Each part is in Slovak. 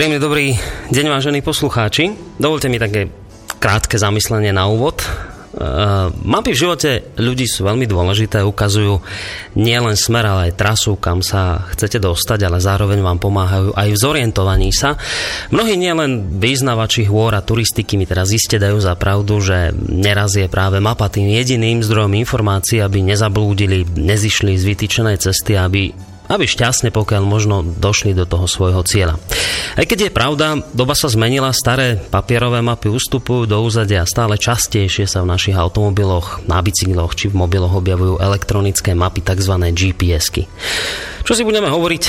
Príjemný dobrý deň, vážení poslucháči. Dovolte mi také krátke zamyslenie na úvod. Uh, mapy v živote ľudí sú veľmi dôležité, ukazujú nielen smer, ale aj trasu, kam sa chcete dostať, ale zároveň vám pomáhajú aj v zorientovaní sa. Mnohí nielen význavači hôr a turistiky mi teraz iste dajú za pravdu, že neraz je práve mapa tým jediným zdrojom informácií, aby nezablúdili, nezišli z vytýčenej cesty, aby aby šťastne pokiaľ možno došli do toho svojho cieľa. Aj keď je pravda, doba sa zmenila, staré papierové mapy ustupujú do úzadia a stále častejšie sa v našich automobiloch, na bicykloch či v mobiloch objavujú elektronické mapy, tzv. GPS-ky. Čo si budeme hovoriť?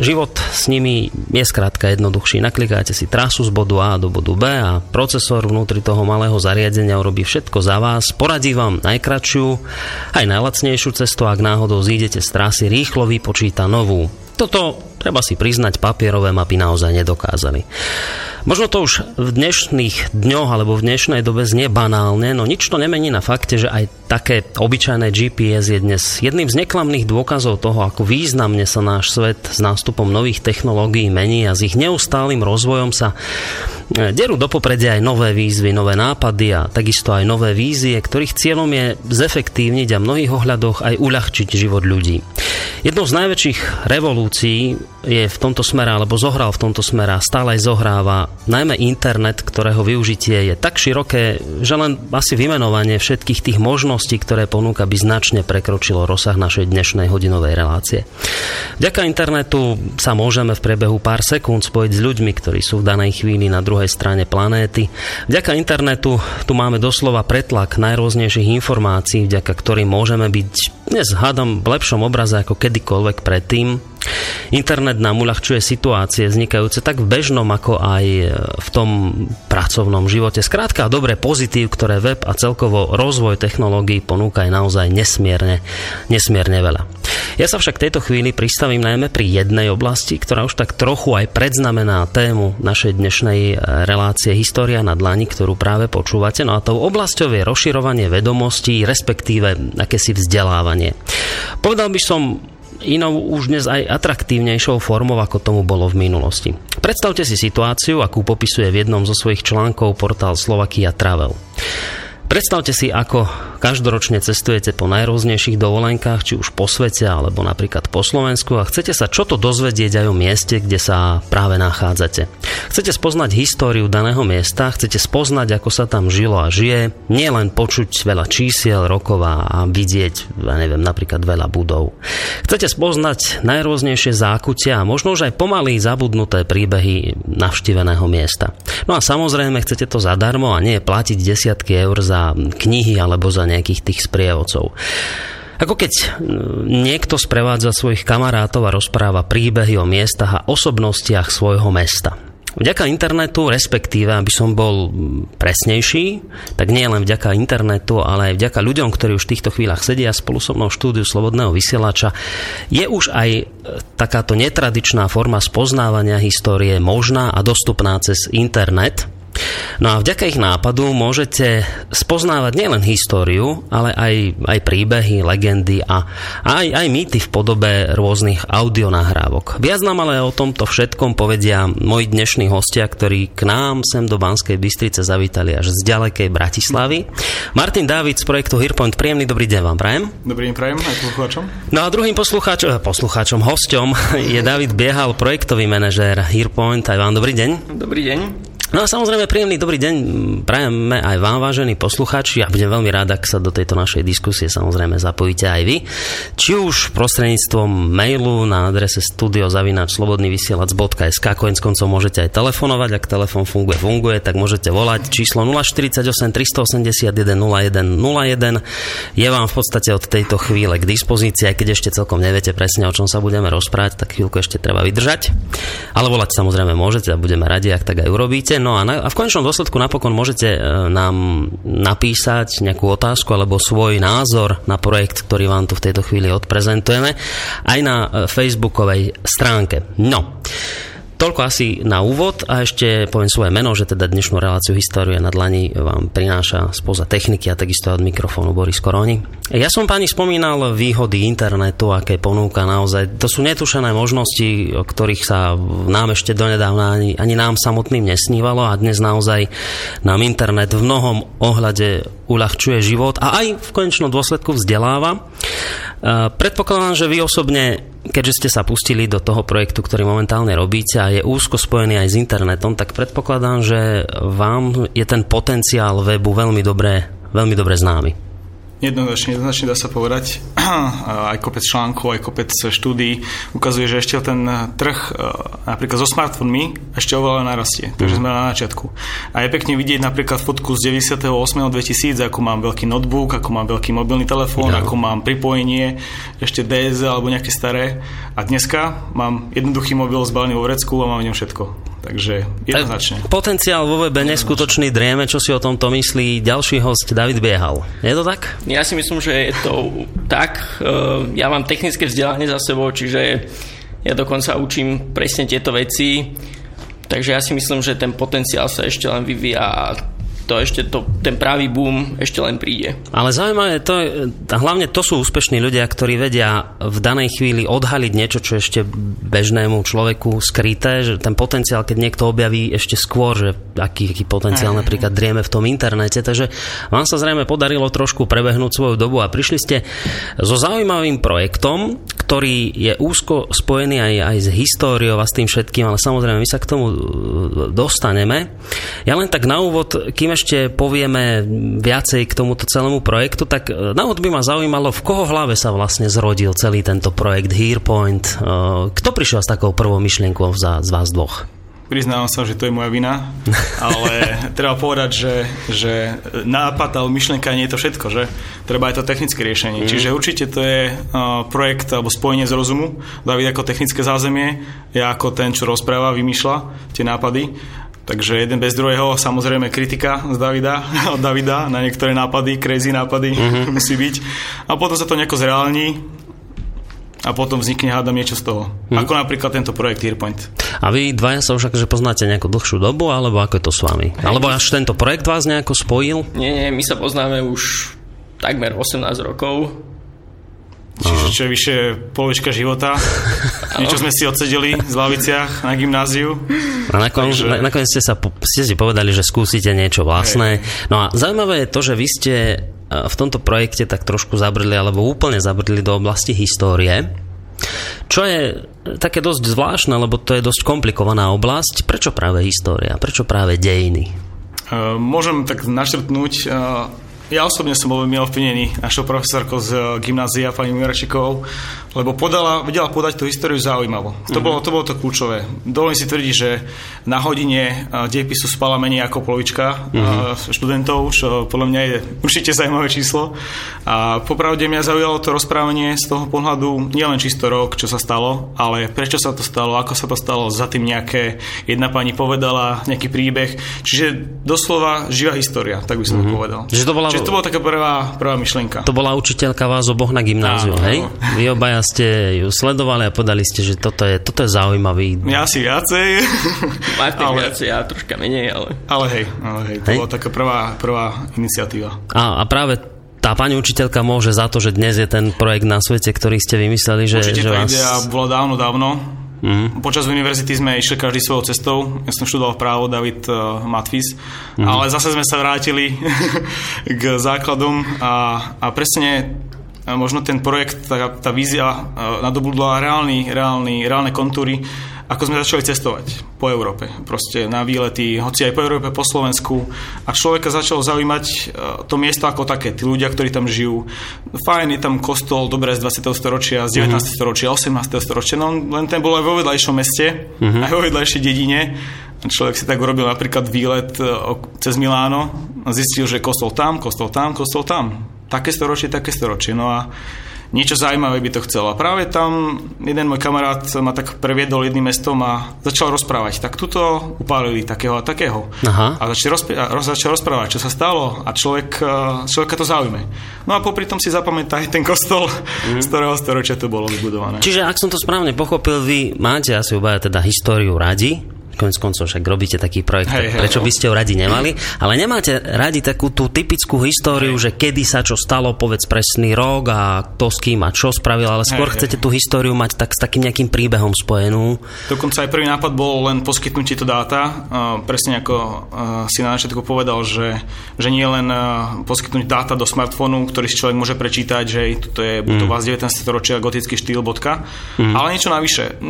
Život s nimi je skrátka jednoduchší. Naklikáte si trasu z bodu A do bodu B a procesor vnútri toho malého zariadenia urobí všetko za vás, poradí vám najkračšiu, aj najlacnejšiu cestu, ak náhodou zídete z trasy, rýchlo vypočíta novú. Toto, treba si priznať, papierové mapy naozaj nedokázali. Možno to už v dnešných dňoch alebo v dnešnej dobe znie banálne, no nič to nemení na fakte, že aj také obyčajné GPS je dnes jedným z neklamných dôkazov toho, ako významne sa náš svet s nástupom nových technológií mení a s ich neustálým rozvojom sa e, derú do popredia aj nové výzvy, nové nápady a takisto aj nové vízie, ktorých cieľom je zefektívniť a v mnohých ohľadoch aj uľahčiť život ľudí. Jednou z najväčších revolúcií je v tomto smere, alebo zohral v tomto smere stále aj zohráva najmä internet, ktorého využitie je tak široké, že len asi vymenovanie všetkých tých možností, ktoré ponúka, by značne prekročilo rozsah našej dnešnej hodinovej relácie. Vďaka internetu sa môžeme v priebehu pár sekúnd spojiť s ľuďmi, ktorí sú v danej chvíli na druhej strane planéty. Vďaka internetu tu máme doslova pretlak najrôznejších informácií, vďaka ktorým môžeme byť dnes hádam v lepšom obraze ako kedykoľvek predtým. Internet nám uľahčuje situácie vznikajúce tak v bežnom, ako aj v tom pracovnom živote. Skrátka, dobré pozitív, ktoré web a celkovo rozvoj technológií ponúka je naozaj nesmierne, nesmierne veľa. Ja sa však tejto chvíli pristavím najmä pri jednej oblasti, ktorá už tak trochu aj predznamená tému našej dnešnej relácie História na dlani, ktorú práve počúvate. No a tou oblasťou je rozširovanie vedomostí, respektíve akési vzdelávanie. Povedal by som inou už dnes aj atraktívnejšou formou, ako tomu bolo v minulosti. Predstavte si situáciu, akú popisuje v jednom zo svojich článkov portál Slovakia Travel. Predstavte si, ako každoročne cestujete po najrôznejších dovolenkách, či už po svete, alebo napríklad po Slovensku a chcete sa čo to dozvedieť aj o mieste, kde sa práve nachádzate. Chcete spoznať históriu daného miesta, chcete spoznať, ako sa tam žilo a žije, nie len počuť veľa čísiel, rokov a vidieť, ja neviem, napríklad veľa budov. Chcete spoznať najrôznejšie zákutia a možno už aj pomaly zabudnuté príbehy navštíveného miesta. No a samozrejme chcete to zadarmo a nie platiť desiatky eur za knihy alebo za nejakých tých sprievodcov. Ako keď niekto sprevádza svojich kamarátov a rozpráva príbehy o miestach a osobnostiach svojho mesta. Vďaka internetu, respektíve, aby som bol presnejší, tak nie len vďaka internetu, ale aj vďaka ľuďom, ktorí už v týchto chvíľach sedia spolu so mnou v štúdiu Slobodného vysielača, je už aj takáto netradičná forma spoznávania histórie možná a dostupná cez internet – No a vďaka ich nápadu môžete spoznávať nielen históriu, ale aj, aj príbehy, legendy a aj, aj mýty v podobe rôznych audionahrávok. Viac nám ale o tomto všetkom povedia moji dnešní hostia, ktorí k nám sem do Banskej Bystrice zavítali až z ďalekej Bratislavy. Martin David z projektu Hearpoint, príjemný dobrý deň vám prajem. Dobrý deň prajem aj poslucháčom. No a druhým poslucháčom, eh, poslucháčom, hosťom je David Biehal, projektový manažér Hearpoint. Aj vám dobrý deň. Dobrý deň. No a samozrejme príjemný dobrý deň prajeme aj vám, vážení poslucháči. Ja budem veľmi rád, ak sa do tejto našej diskusie samozrejme zapojíte aj vy. Či už prostredníctvom mailu na adrese studiozavinačslobodnyvysielac.sk Koniec koncov môžete aj telefonovať, ak telefon funguje, funguje, tak môžete volať číslo 048 381 0101. Je vám v podstate od tejto chvíle k dispozícii, aj keď ešte celkom neviete presne, o čom sa budeme rozprávať, tak chvíľku ešte treba vydržať. Ale volať samozrejme môžete a budeme radi, ak tak aj urobíte. No a, na, a v konečnom dôsledku napokon môžete e, nám napísať nejakú otázku alebo svoj názor na projekt, ktorý vám tu v tejto chvíli odprezentujeme aj na e, facebookovej stránke. No, toľko asi na úvod a ešte poviem svoje meno, že teda dnešnú reláciu Histórie na dlani vám prináša spoza techniky a takisto od mikrofónu Boris Koroni. Ja som pani spomínal výhody internetu, aké ponúka naozaj. To sú netušené možnosti, o ktorých sa nám ešte donedávna ani, ani nám samotným nesnívalo a dnes naozaj nám internet v mnohom ohľade uľahčuje život a aj v konečnom dôsledku vzdeláva. Predpokladám, že vy osobne, keďže ste sa pustili do toho projektu, ktorý momentálne robíte a je úzko spojený aj s internetom, tak predpokladám, že vám je ten potenciál webu veľmi dobre, veľmi dobre známy. Jednoznačne, jednoznačne dá sa povedať. Aj kopec článkov, aj kopec štúdí ukazuje, že ešte ten trh napríklad so smartfónmi ešte oveľa narastie. Takže sme na začiatku. A je pekne vidieť napríklad fotku z 98. 2000, ako mám veľký notebook, ako mám veľký mobilný telefón, ako mám pripojenie, ešte DS alebo nejaké staré. A dneska mám jednoduchý mobil zbalený vo vrecku a mám v ňom všetko. Takže jednoznačne. Potenciál vo webe neskutočný drieme, čo si o tomto myslí ďalší host David Biehal. Je to tak? Ja si myslím, že je to tak. E, ja mám technické vzdelanie za sebou, čiže ja dokonca učím presne tieto veci. Takže ja si myslím, že ten potenciál sa ešte len vyvíja a to ešte to, ten pravý boom ešte len príde. Ale zaujímavé, to, hlavne to sú úspešní ľudia, ktorí vedia v danej chvíli odhaliť niečo, čo ešte bežnému človeku skryté, že ten potenciál, keď niekto objaví ešte skôr, že aký, aký potenciál aj, napríklad drieme v tom internete, takže vám sa zrejme podarilo trošku prebehnúť svoju dobu a prišli ste so zaujímavým projektom, ktorý je úzko spojený aj, aj s históriou a s tým všetkým, ale samozrejme my sa k tomu dostaneme. Ja len tak na úvod, kým ešte povieme viacej k tomuto celému projektu, tak e, na by ma zaujímalo, v koho hlave sa vlastne zrodil celý tento projekt Hearpoint. E, kto prišiel s takou prvou myšlienkou z vás dvoch? Priznávam sa, že to je moja vina, ale treba povedať, že, že nápad alebo myšlienka nie je to všetko, že treba aj to technické riešenie. Mm. Čiže určite to je uh, projekt alebo spojenie z rozumu. David ako technické zázemie, ja ako ten, čo rozpráva, vymýšľa tie nápady Takže jeden bez druhého, samozrejme kritika z Davida, od Davida na niektoré nápady, crazy nápady mm-hmm. musí byť. A potom sa to nejako zreálni a potom vznikne hádam niečo z toho. Mm. Ako napríklad tento projekt Earpoint. A vy dvaja sa už akože poznáte nejakú dlhšiu dobu, alebo ako je to s vami? Alebo až tento projekt vás nejako spojil? Nie, nie, my sa poznáme už takmer 18 rokov Čiže čo je vyše polovička života. Niečo sme si odsedeli z laviciach na gymnáziu. A nakon, Takže... na, nakoniec ste, sa, ste si povedali, že skúsite niečo vlastné. No a zaujímavé je to, že vy ste e, v tomto projekte tak trošku zabrdli, alebo úplne zabrdli do oblasti histórie. Čo je také dosť zvláštne, lebo to je dosť komplikovaná oblasť. Prečo práve história? Prečo práve dejiny? Uh, môžem tak naštrtnúť ja osobne som bol veľmi ovplyvnený našou profesorkou z eh, gymnázia, pani Miračikovou, lebo podala, vedela podať tú históriu zaujímavo. To, mm-hmm. bolo, to bolo to kľúčové. Dovolím si tvrdiť, že na hodine eh, dejepisu spala menej ako polovička mm-hmm. študentov, čo podľa mňa je určite zaujímavé číslo. A popravde mňa zaujalo to rozprávanie z toho pohľadu nielen čisto rok, čo sa stalo, ale prečo sa to stalo, ako sa to stalo, za tým nejaké jedna pani povedala, nejaký príbeh. Čiže doslova živá história, tak by som mm-hmm. povedal. Čiže to bola Čiže to bola taká prvá, prvá myšlienka. To bola učiteľka vás oboch na gymnáziu, Áno, hej? Vy obaja ste ju sledovali a podali ste, že toto je, toto je zaujímavý. Ja si viacej. Martin ale... viacej, ja troška menej, ale... Ale hej, ale hej, to hej? bola taká prvá, prvá iniciatíva. A, a práve tá pani učiteľka môže za to, že dnes je ten projekt na svete, ktorý ste vymysleli, že, Určite že tá vás... idea bola dávno, dávno Mm. Počas univerzity sme išli každý svojou cestou. Ja som študoval právo, David uh, Matvis. Mm. Ale zase sme sa vrátili k základom a, a presne možno ten projekt, tá, tá vízia uh, nadobudla reálny, reálny, reálne kontúry ako sme začali cestovať po Európe. Proste na výlety, hoci aj po Európe, po Slovensku. A človeka začalo zaujímať e, to miesto ako také, tí ľudia, ktorí tam žijú. Fajn, je tam kostol, dobré z 20. storočia, z 19. Mm-hmm. storočia, 18. storočia, no len ten bol aj vo vedľajšom meste, mm-hmm. aj vo vedľajšej dedine. Človek si tak urobil napríklad výlet e, cez Miláno a zistil, že kostol tam, kostol tam, kostol tam. Také storočie, také storočie. No a niečo zaujímavé by to chcel. A práve tam jeden môj kamarát ma tak previedol jedným mestom a začal rozprávať. Tak tuto upálili takého a takého. Aha. A začal, rozpr- a začal rozprávať, čo sa stalo a človek, e, človeka to zaujme. No a popri tom si zapamätá aj ten kostol, mm. z ktorého storočia to bolo vybudované. Čiže ak som to správne pochopil, vy máte asi obaja teda históriu radi, konec koncov však robíte taký projekt, hej, hej, prečo by ste ho radi nemali, ale nemáte radi takú tú typickú históriu, hej. že kedy sa čo stalo, povedz presný rok a to s kým a čo spravil, ale skôr hej, chcete hej. tú históriu mať tak s takým nejakým príbehom spojenú. Dokonca aj prvý nápad bol len poskytnutie to dáta, uh, presne ako uh, si na začiatku povedal, že, že nie len uh, poskytnúť dáta do smartfónu, ktorý si človek môže prečítať, že toto je budova mm. z 19. storočia, gotický štýl, bodka, mm. ale niečo navyše.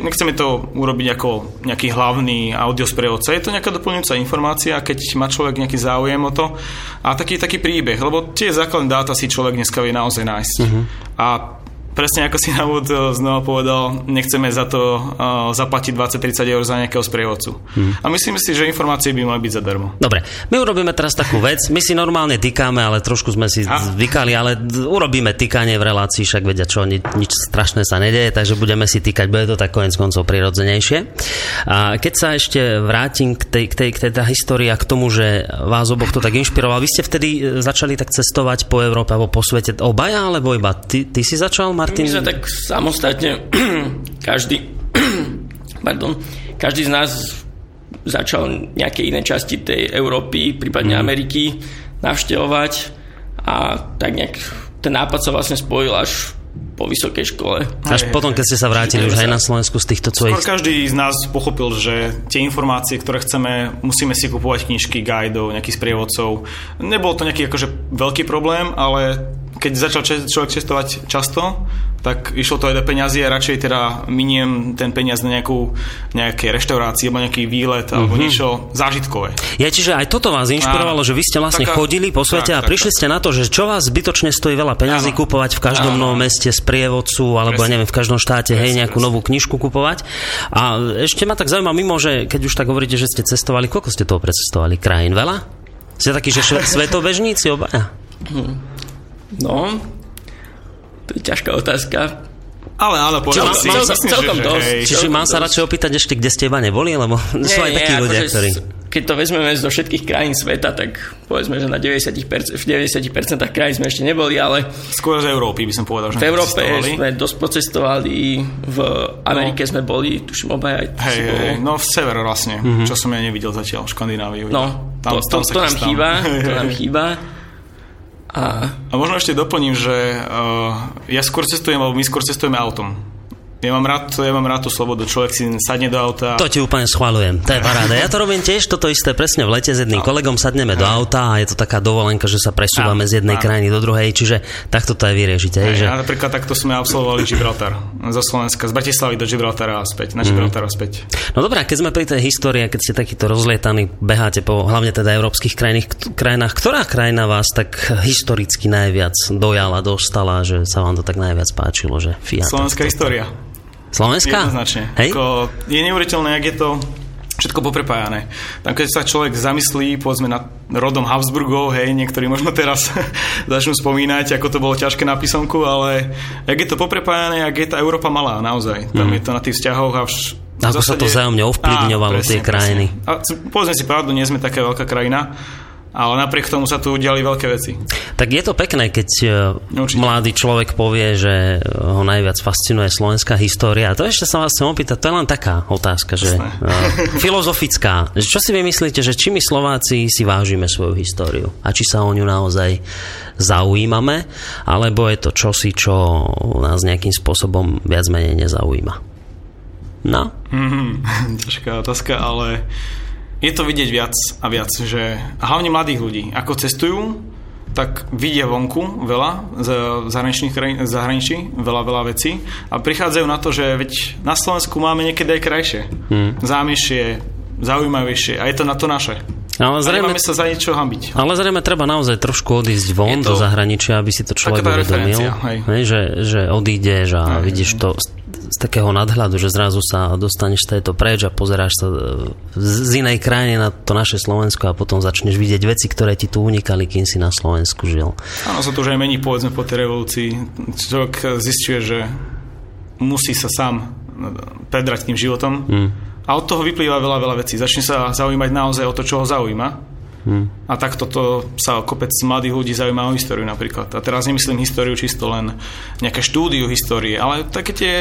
Nechceme to urobiť ako nejaký hlavný audiosprievodca. Je to nejaká doplňujúca informácia, keď má človek nejaký záujem o to. A taký, taký príbeh, lebo tie základné dáta si človek dneska vie naozaj nájsť. Uh-huh. A presne ako si na úvod eh, znova povedal, nechceme za to uh, zaplatiť 20-30 eur za nejakého sprievodcu. Hmm. A myslím si, že informácie by mali byť zadarmo. Dobre, my urobíme teraz takú vec. My si normálne týkame, ale trošku sme si a? zvykali, ale urobíme týkanie v relácii, však vedia čo, ni- nič strašné sa nedeje, takže budeme si týkať, bude to tak konec koncov prirodzenejšie. A keď sa ešte vrátim k tej, k tej, k tej tá histórii a k tomu, že vás oboch to tak inšpiroval, vy ste vtedy eh, začali tak cestovať po Európe alebo po svete obaja, alebo iba ty, ty si začal, Martin? My sme tak samostatne, každý, pardon, každý z nás začal nejaké iné časti tej Európy, prípadne mm. Ameriky navštevovať a tak nejak ten nápad sa vlastne spojil až po vysokej škole. Až aj, potom, keď ste sa vrátili už aj na Slovensku z týchto svojich... Skoro každý z nás pochopil, že tie informácie, ktoré chceme, musíme si kupovať knižky, guidov, nejakých sprievodcov. Nebol to nejaký akože veľký problém, ale keď začal človek cestovať často, tak išlo to aj do peňazí a radšej teda miniem ten peniaz na nejakú, nejaké reštaurácii alebo nejaký výlet alebo mm-hmm. niečo zážitkové. Ja, čiže aj toto vás inšpirovalo, a, že vy ste vlastne taká, chodili po svete tak, a prišli tak, ste tak. na to, že čo vás zbytočne stojí veľa peňazí áno, kupovať v každom áno, novom meste z prievodcu alebo presne, neviem, v každom štáte, presne, hej, nejakú presne. novú knižku kupovať. A ešte ma tak zaujíma, mimo, že keď už tak hovoríte, že ste cestovali, koľko ste toho precestovali? Krajín veľa? Ste takí, že svetobežníci obaja? Hm. No, to je ťažká otázka. Ale áno, povedal si. Mám, myslím, celkom že, dosť. Hej, Čiže mám sa radšej opýtať ešte, kde ste iba neboli, lebo nie, sú aj takí ľudia, akože ktorí... Keď to vezmeme zo všetkých krajín sveta, tak povedzme, že na 90%, v 90% krajín sme ešte neboli, ale... Skôr z Európy by som povedal, že V Európe sme dosť pocestovali, v Amerike no. sme boli, tuším obaja aj... Hej, hej, no v sever vlastne, mm-hmm. čo som ja nevidel zatiaľ, Škandináviu. No, tam, to, to, to, to nám chýba, to nám chýba. A, a možno ešte doplním, že uh, ja skôr cestujem, alebo my skôr cestujeme autom. Ja mám rád, ja mám rád tú slobodu. Človek si sadne do auta. To ti úplne schválujem. To je paráda. Ja to robím tiež, toto isté presne v lete s jedným no. kolegom sadneme do auta a je to taká dovolenka, že sa presúvame no. z jednej no. krajiny do druhej, čiže takto to aj vyriešite. Hey, že... Ja napríklad takto sme absolvovali Gibraltar zo Slovenska, z Bratislavy do Gibraltara a späť, na Gibraltar a späť. No dobré, keď sme pri tej histórii, keď ste takýto rozlietaní, beháte po hlavne teda európskych krajinách, krajinách, ktorá krajina vás tak historicky najviac dojala, dostala, že sa vám to tak najviac páčilo, že Fiat. Slovenská história. Slovenska? Jednoznačne. Hej? Ako, je neuveriteľné, jak je to všetko poprepájané. Tam keď sa človek zamyslí, povedzme nad rodom Habsburgov, hej, niektorí možno teraz začnú spomínať, ako to bolo ťažké na písomku, ale jak je to poprepájané, jak je tá Európa malá, naozaj. Tam mm. je to na tých vzťahoch a vš- ako zásade... sa to vzájomne ovplyvňovalo, tie krajiny. A povedzme si pravdu, nie sme taká veľká krajina, ale napriek tomu sa tu udiali veľké veci. Tak je to pekné, keď e, Určite. mladý človek povie, že ho najviac fascinuje slovenská história. A to ešte sa vás chcem opýtať, to je len taká otázka, že uh, filozofická. Čo si vy myslíte, že či my Slováci si vážime svoju históriu? A či sa o ňu naozaj zaujímame? Alebo je to čosi, čo nás nejakým spôsobom viac menej nezaujíma? No? Mm-hmm, ťažká otázka, ale je to vidieť viac a viac, že hlavne mladých ľudí, ako cestujú, tak vidia vonku veľa z zahraničných krajín, zahraničí, veľa, veľa vecí a prichádzajú na to, že veď na Slovensku máme niekedy aj krajšie, hmm. zámešie, zaujímavejšie a je to na to naše. Ale zrejme, sa za niečo hambiť. Ale zrejme treba naozaj trošku odísť von to, do zahraničia, aby si to človek uvedomil. Že, že odídeš a hej, vidíš to z takého nadhľadu, že zrazu sa dostaneš z tejto preč a pozeráš sa z inej krajiny na to naše Slovensko a potom začneš vidieť veci, ktoré ti tu unikali, kým si na Slovensku žil. Áno, sa to už aj mení, povedzme, po tej revolúcii. Človek zistuje, že musí sa sám predrať tým životom. Hmm a od toho vyplýva veľa, veľa vecí. Začne sa zaujímať naozaj o to, čo ho zaujíma. Hmm. A takto to sa kopec mladých ľudí zaujíma o históriu napríklad. A teraz nemyslím históriu čisto len nejaké štúdiu histórie, ale také tie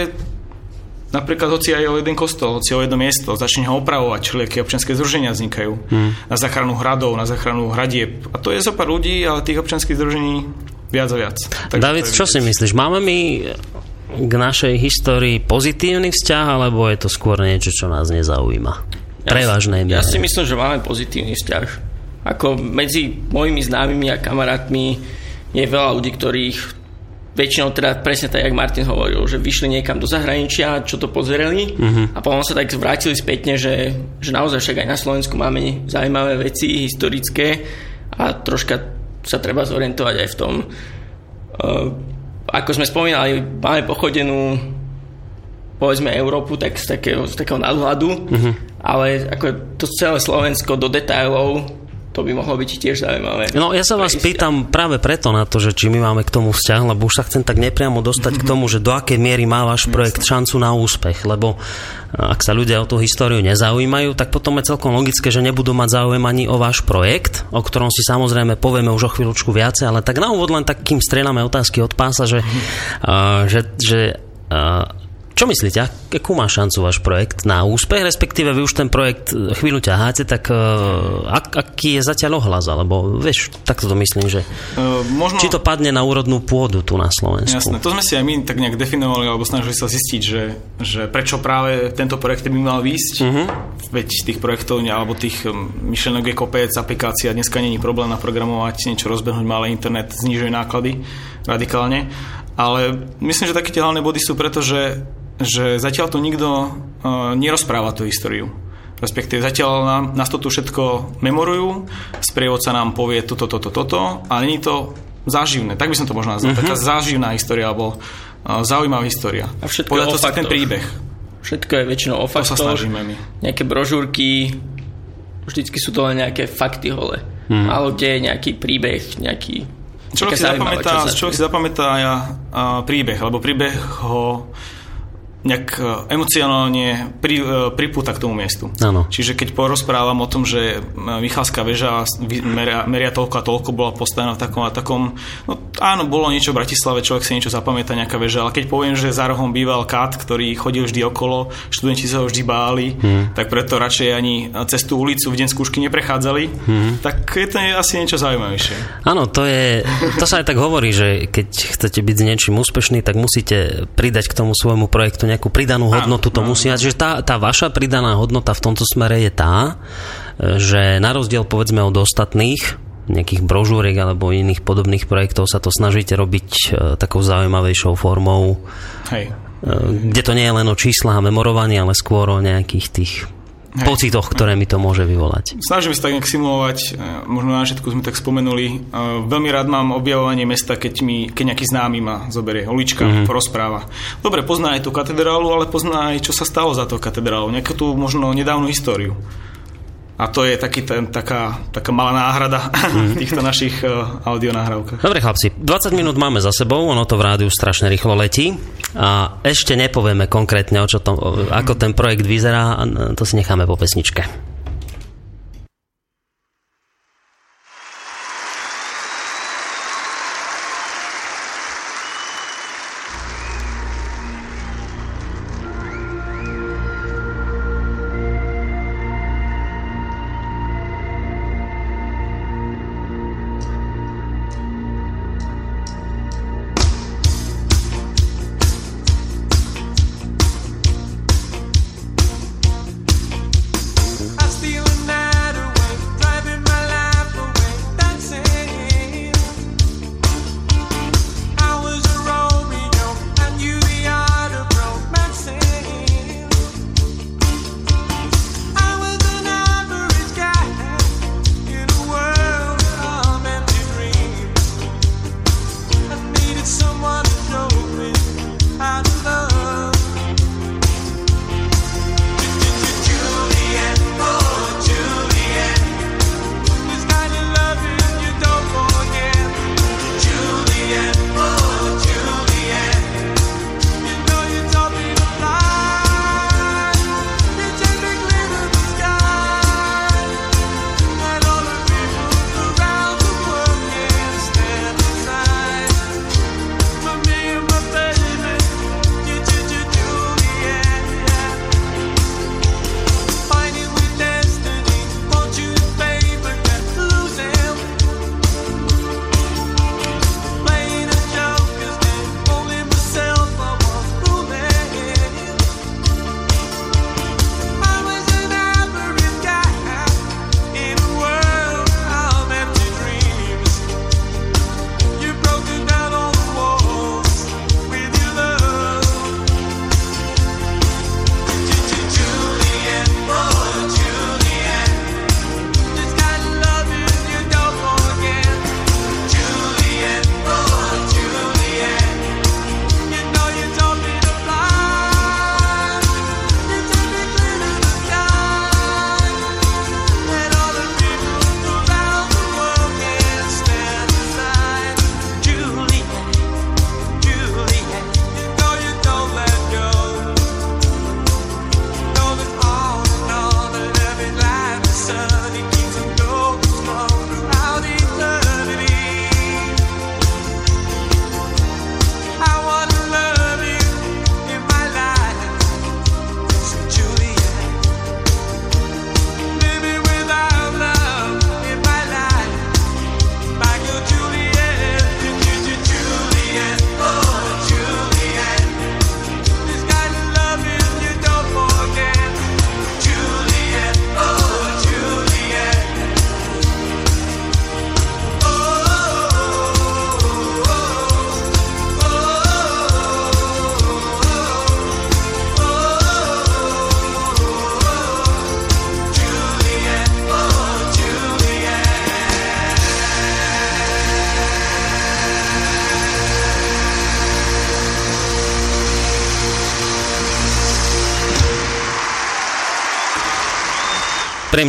Napríklad hoci aj o jeden kostol, hoci o jedno miesto, začne ho opravovať, všelijaké občianske združenia vznikajú hmm. na záchranu hradov, na záchranu hradieb. A to je zo pár ľudí, ale tých občianských združení viac a viac. Takže David, čo si myslíš? Máme my k našej histórii pozitívny vzťah, alebo je to skôr niečo, čo nás nezaujíma? Prevažnej ja, ja si myslím, že máme pozitívny vzťah. Ako medzi mojimi známymi a kamarátmi je veľa ľudí, ktorých väčšinou teda presne tak, jak Martin hovoril, že vyšli niekam do zahraničia, čo to pozerali uh-huh. a potom sa tak vrátili spätne, že, že naozaj však aj na Slovensku máme zaujímavé veci historické a troška sa treba zorientovať aj v tom, uh, ako sme spomínali, máme pochodenú povedzme Európu tak z takého, z takého nadhľadu, uh-huh. ale ako to celé Slovensko do detailov to by mohlo byť tiež zaujímavé. No ja sa vás pýtam práve preto na to, že či my máme k tomu vzťah, lebo už sa chcem tak nepriamo dostať mm-hmm. k tomu, že do akej miery má váš projekt šancu na úspech, lebo ak sa ľudia o tú históriu nezaujímajú, tak potom je celkom logické, že nebudú mať záujem ani o váš projekt, o ktorom si samozrejme povieme už o chvíľučku viacej, ale tak na úvod len takým strieľame otázky od pása, že, uh, že, že uh, čo myslíte, akú má šancu váš projekt na úspech, respektíve vy už ten projekt e, chvíľu ťaháte, tak uh, ak, aký je zatiaľ ohlas, alebo vieš, takto to myslím, že uh, možno... či to padne na úrodnú pôdu tu na Slovensku. Jasné, to sme si aj my tak nejak definovali, alebo snažili sa zistiť, že, že prečo práve tento projekt by mal výjsť, uh-huh. veď tých projektov alebo tých myšlenok je kopec, aplikácia, dneska není problém naprogramovať, niečo rozbehnúť, malé internet znižuje náklady radikálne, ale myslím, že také tie hlavné body sú preto, že že zatiaľ to nikto uh, nerozpráva tú históriu. Respektíve zatiaľ nám, nás to tu všetko memorujú, sprievodca nám povie toto, toto, toto, ale není to záživné. Tak by som to možno nazval. Uh-huh. Taká záživná história, alebo uh, zaujímavá história. A všetko Podľa to sa ten príbeh. Všetko je väčšinou o faktoch. To sa snažíme my. Nejaké brožúrky, vždycky sú to len nejaké fakty hole. Uh-huh. Ale kde je nejaký príbeh, nejaký Človek si, zapamätá, človek si zapamätá aj príbeh, lebo príbeh ho nejak e, emocionálne pri, e, pripúta k tomu miestu. Ano. Čiže keď porozprávam o tom, že e, Michalská väža meria, meria toľko a toľko bola postavená v takom a takom, no áno, bolo niečo v Bratislave, človek si niečo zapamätá, nejaká väža, ale keď poviem, že za rohom býval kat, ktorý chodil vždy okolo, študenti sa ho vždy báli, hmm. tak preto radšej ani cez tú ulicu v deň skúšky neprechádzali, hmm. tak je to asi niečo zaujímavejšie. Áno, to je, to sa aj tak hovorí, že keď chcete byť s niečím úspešný, tak musíte pridať k tomu svojmu projektu nejakú pridanú hodnotu to musí mať. Že tá, tá vaša pridaná hodnota v tomto smere je tá, že na rozdiel povedzme od ostatných nejakých brožúriek alebo iných podobných projektov sa to snažíte robiť e, takou zaujímavejšou formou. Hej. E, kde to nie je len o číslach a memorovaní, ale skôr o nejakých tých Hej. pocitoch, ktoré mi to môže vyvolať. Snažím sa tak nejak simulovať, e, možno na všetku sme tak spomenuli. E, veľmi rád mám objavovanie mesta, keď, mi, keď nejaký známy ma zoberie, ulička, mm-hmm. porozpráva. Dobre, pozná aj tú katedrálu, ale pozná aj, čo sa stalo za tou katedrálou, nejakú tú možno nedávnu históriu. A to je taký ten, taká, taká malá náhrada v týchto našich uh, audio nahrávkach. Dobre chlapci, 20 minút máme za sebou, ono to v rádiu strašne rýchlo letí a ešte nepovieme konkrétne, o čo to, ako ten projekt vyzerá, to si necháme po pesničke.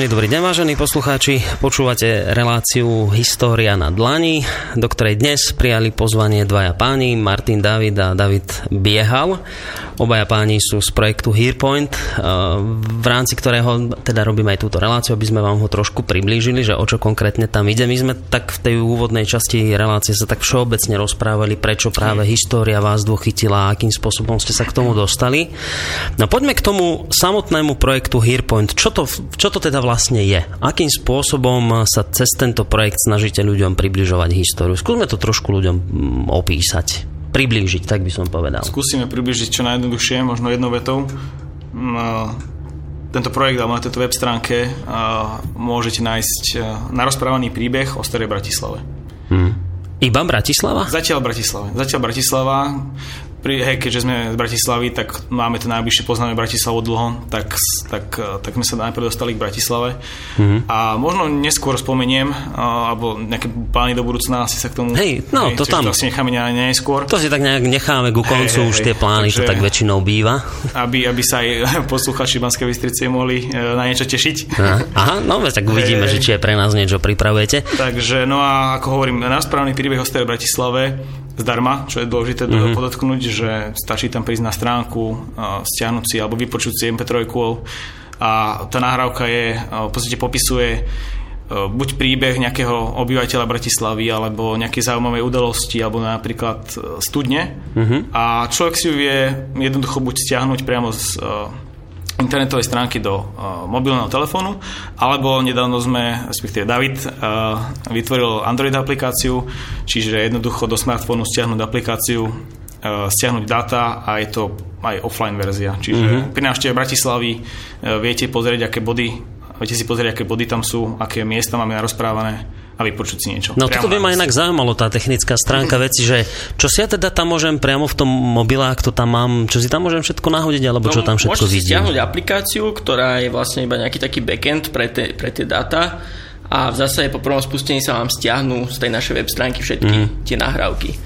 Príjemný dobrý deň, vážení poslucháči. Počúvate reláciu História na dlani, do ktorej dnes prijali pozvanie dvaja páni, Martin David a David Biehal. Obaja páni sú z projektu Hearpoint, eh, v rámci ktorého teda robíme aj túto reláciu, aby sme vám ho trošku priblížili, že o čo konkrétne tam ide. My sme tak v tej úvodnej časti relácie sa tak všeobecne rozprávali, prečo práve história vás dvoch chytila a akým spôsobom ste sa k tomu dostali. No poďme k tomu samotnému projektu Hearpoint. Čo to, čo to teda vlastne je? Akým spôsobom sa cez tento projekt snažíte ľuďom približovať históriu? Skúsme to trošku ľuďom mm, opísať priblížiť, tak by som povedal. Skúsime priblížiť čo najjednoduchšie, možno jednou vetou. Mm, tento projekt alebo na tejto web stránke môžete nájsť narozprávaný príbeh o starej Bratislave. Hmm. Iba Bratislava? Zatiaľ Bratislava. Zatiaľ Bratislava pri, hej, keďže sme z Bratislavy, tak máme to najbližšie, poznáme Bratislavu dlho, tak, tak, tak sme sa najprv dostali k Bratislave. Mm-hmm. A možno neskôr spomeniem, alebo nejaké plány do budúcna asi sa k tomu... Hej, no hej, to tam... To si necháme neskôr. To si tak nejak necháme ku koncu, hej, už hej, tie plány, takže, to tak väčšinou býva. Aby, aby sa aj posluchači Banskej Bystrice mohli e, na niečo tešiť. Aha, no tak uvidíme, hej, že či aj pre nás niečo pripravujete. Takže, no a ako hovorím, na správny príbeh o Bratislave zdarma, čo je dôležité mm-hmm. podotknúť, že stačí tam prísť na stránku, stiahnuť si alebo vypočuť si MP3 a tá nahrávka je, v podstate popisuje buď príbeh nejakého obyvateľa Bratislavy alebo nejaké zaujímavé udalosti alebo napríklad studne mm-hmm. a človek si ju vie jednoducho buď stiahnuť priamo z internetovej stránky do uh, mobilného telefónu, alebo nedávno sme, respektíve David, uh, vytvoril Android aplikáciu, čiže jednoducho do smartfónu stiahnuť aplikáciu, uh, stiahnuť data a je to aj offline verzia. Čiže mm-hmm. pri návšteve Bratislavy uh, viete pozrieť, aké body, viete si pozrieť, aké body tam sú, aké miesta máme narozprávané a vypočuť si niečo. No toto by ma inak zaujímalo, tá technická stránka mm. veci, že čo si ja teda tam môžem priamo v tom mobile, ak to tam mám, čo si tam môžem všetko nahodiť, alebo čo no, tam všetko vidím? Môžete stiahnuť aplikáciu, ktorá je vlastne iba nejaký taký backend pre, te, pre tie data a v zásade po prvom spustení sa vám stiahnu z tej našej web stránky všetky mm. tie nahrávky.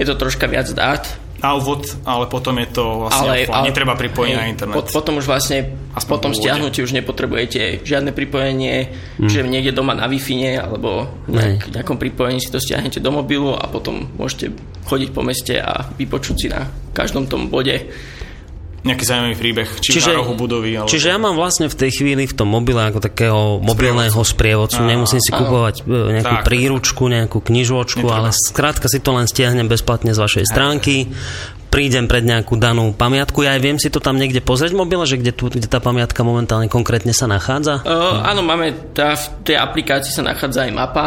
Je to troška viac dát, na úvod, ale potom je to vlastne ale, ale, netreba pripojenie na internet. Po, potom už vlastne Aspoň po tom stiahnutí už nepotrebujete žiadne pripojenie, mm. že niekde doma na wi alebo nejak, nejakom pripojení si to stiahnete do mobilu a potom môžete chodiť po meste a vypočuť si na každom tom bode nejaký zaujímavý príbeh, či čiže, na rohu budovy. Alebo... Čiže ja mám vlastne v tej chvíli v tom mobile ako takého mobilného sprievodcu. Nemusím si kupovať e, nejakú tak. príručku, nejakú knižočku, ale skrátka si to len stiahnem bezplatne z vašej stránky, prídem pred nejakú danú pamiatku. Ja aj viem si to tam niekde pozrieť v mobile, že kde, tu, kde tá pamiatka momentálne konkrétne sa nachádza? Uh, áno, máme, tá, v tej aplikácii sa nachádza aj mapa,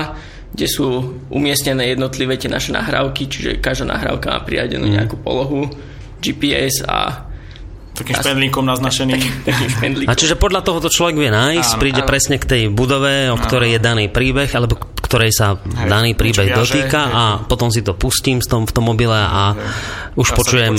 kde sú umiestnené jednotlivé tie naše nahrávky, čiže každá nahrávka má priradenú mm. nejakú polohu, GPS a Takým špendlíkom naznačený. Taký, taký A čiže podľa toho to človek vie nájsť, áno, príde áno. presne k tej budove, o ktorej áno. je daný príbeh, alebo ktorej sa Hej, daný príbeh dotýka hej. a potom si to pustím v tom, v tom mobile a hej. už Dá počujem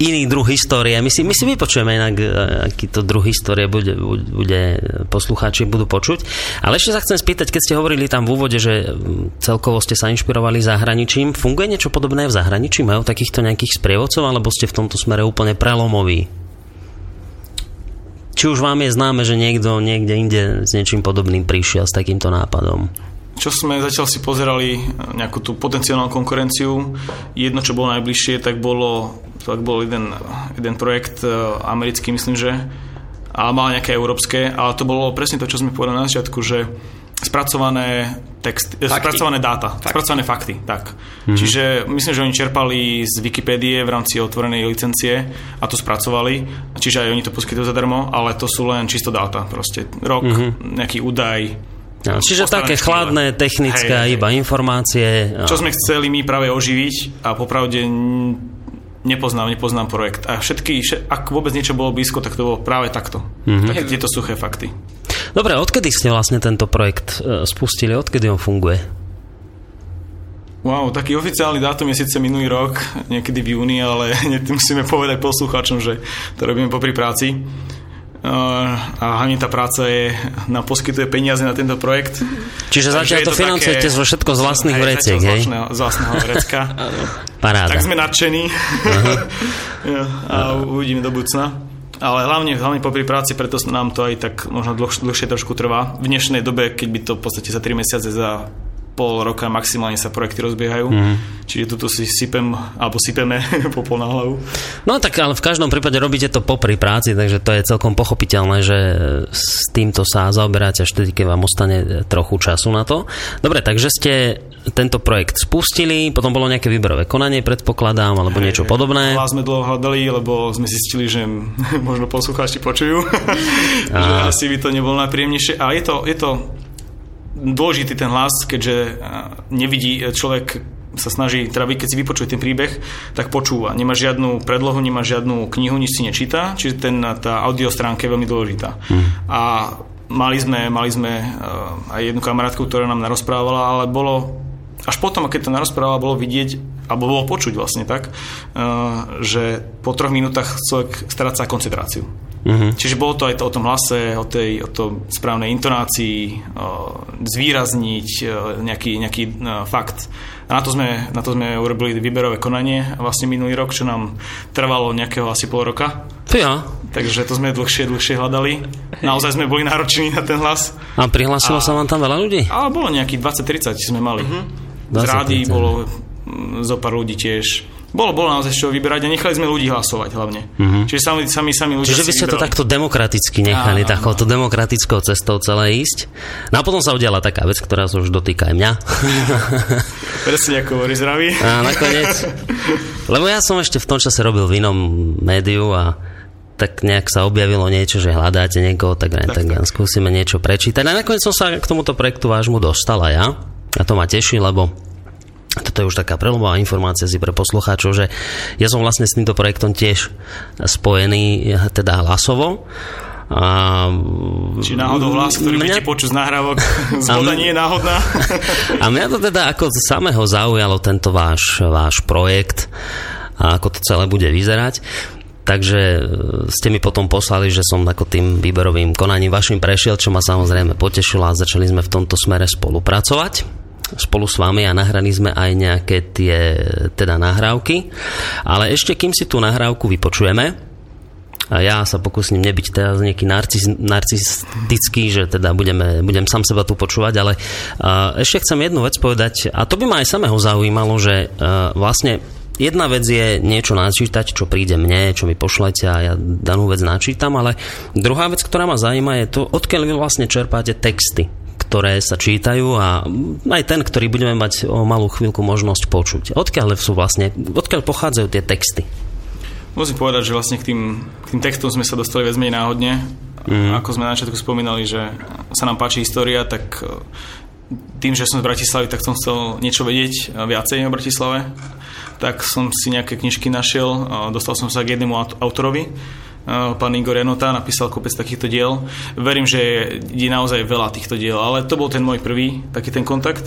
iný druh histórie. My si, my si vypočujeme inak, e, aký to druh histórie bude, bude poslucháči budú počuť. Ale ešte sa chcem spýtať, keď ste hovorili tam v úvode, že celkovo ste sa inšpirovali zahraničím, funguje niečo podobné v zahraničí? Majú takýchto nejakých sprievodcov, alebo ste v tomto smere úplne prelomoví? Či už vám je známe, že niekto niekde inde s niečím podobným prišiel s takýmto nápadom? Čo sme zatiaľ si pozerali nejakú tú potenciálnu konkurenciu, jedno, čo bolo najbližšie, tak bolo, tak bol jeden, jeden projekt e, americký, myslím, že, a mal nejaké európske, ale to bolo presne to, čo sme povedali na začiatku, že spracované, text, fakty. spracované dáta, fakty. spracované fakty. Tak. Mm-hmm. Čiže myslím, že oni čerpali z Wikipédie v rámci otvorenej licencie a to spracovali, čiže aj oni to poskytujú zadarmo, ale to sú len čisto dáta. Proste rok, mm-hmm. nejaký údaj, No, čiže také chladné, technické, hej, hej. iba informácie. Čo sme chceli my práve oživiť a popravde nepoznám, nepoznám projekt. A všetky, ak vôbec niečo bolo blízko, tak to bolo práve takto. Mm-hmm. Také tieto suché fakty. Dobre, odkedy ste vlastne tento projekt e, spustili? Odkedy on funguje? Wow, taký oficiálny dátum je síce minulý rok, niekedy v júni, ale musíme povedať poslucháčom, že to robíme popri práci. Uh, a hlavne tá práca je, nám poskytuje peniaze na tento projekt. Čiže zatiaľ to, to financujete zo všetko z vlastných hej, vreciek, hej? Z vlastného vrecka. Paráda. Tak sme nadšení. Uh-huh. a uvidíme do budúcna. ale hlavne, hlavne popri práci, preto nám to aj tak možno dlh, dlhšie trošku trvá. V dnešnej dobe, keď by to v podstate za 3 mesiace za pol roka maximálne sa projekty rozbiehajú. Mm. Čiže tuto si sypem, alebo sypeme popol na hlavu. No tak ale v každom prípade robíte to popri práci, takže to je celkom pochopiteľné, že s týmto sa zaoberáte až tedy, keď vám ostane trochu času na to. Dobre, takže ste tento projekt spustili, potom bolo nejaké výberové konanie, predpokladám, alebo hey, niečo podobné. Vás sme dlho hľadali, lebo sme zistili, že možno poslucháči počujú, že asi by to nebolo najpríjemnejšie. A je to, je to dôležitý ten hlas, keďže eh, nevidí eh, človek sa snaží, teda keď si vypočuje ten príbeh, tak počúva. Nemá žiadnu predlohu, nemá žiadnu knihu, nič si nečíta, čiže ten, tá audio stránka je veľmi dôležitá. Hmm. A mali sme, mali sme uh, aj jednu kamarátku, ktorá nám narozprávala, ale bolo až potom, keď to narozprávala, bolo vidieť, alebo bolo počuť vlastne tak, uh, že po troch minútach človek stráca koncentráciu. Uh-huh. Čiže bolo to aj to o tom hlase, o tej o tom správnej intonácii, o, zvýrazniť o, nejaký, nejaký o, fakt. A na to, sme, na to sme urobili výberové konanie vlastne minulý rok, čo nám trvalo nejakého asi pol roka. Ja. Takže to sme dlhšie, dlhšie hľadali. Naozaj sme boli nároční na ten hlas. A prihlásilo a, sa vám tam veľa ľudí? Ale bolo nejakých 20-30 sme mali. Uh-huh. Z rády bolo zo pár ľudí tiež bolo, bolo naozaj čo vyberať a nechali sme ľudí hlasovať hlavne. Mm-hmm. Čiže sami, sami, sami ľudia Čiže vy ste to takto demokraticky nechali, áno, takouto demokratickou cestou celé ísť. No a potom sa udiala taká vec, ktorá sa už dotýka aj mňa. Presne ako hovorí zdravý. A nakoniec. Lebo ja som ešte v tom čase robil v inom médiu a tak nejak sa objavilo niečo, že hľadáte niekoho, tak, tak, tak, tak. skúsime niečo prečítať. A nakoniec som sa k tomuto projektu vášmu dostala ja. A to ma teší, lebo toto je už taká prelomová informácia si pre poslucháčov, že ja som vlastne s týmto projektom tiež spojený teda hlasovo. A, Či náhodou hlas, ktorý mňa... budete počuť z nahrávok, zhoda nie je náhodná. A mňa to teda ako samého zaujalo tento váš, váš projekt a ako to celé bude vyzerať. Takže e, ste mi potom poslali, že som ako tým výberovým konaním vašim prešiel, čo ma samozrejme potešilo a začali sme v tomto smere spolupracovať spolu s vami a nahrali sme aj nejaké tie teda nahrávky. Ale ešte kým si tú nahrávku vypočujeme, a ja sa pokúsim nebyť teraz nejaký narcis, narcistický, že teda budeme, budem sám seba tu počúvať, ale uh, ešte chcem jednu vec povedať, a to by ma aj samého zaujímalo, že uh, vlastne jedna vec je niečo načítať, čo príde mne, čo mi pošlete a ja danú vec načítam, ale druhá vec, ktorá ma zaujíma je to, odkiaľ vy vlastne čerpáte texty ktoré sa čítajú a aj ten, ktorý budeme mať o malú chvíľku možnosť počuť. Odkiaľ sú vlastne, odkiaľ pochádzajú tie texty? Musím povedať, že vlastne k tým, k tým textom sme sa dostali viac menej náhodne. Mm. Ako sme na začiatku spomínali, že sa nám páči história, tak e, tým, že som z Bratislavy, tak som chcel niečo vedieť viacej o Bratislave. Tak som si nejaké knižky našiel, dostal som sa k jednému autorovi, pán Igor Janota napísal kopec takýchto diel. Verím, že je naozaj veľa týchto diel, ale to bol ten môj prvý, taký ten kontakt.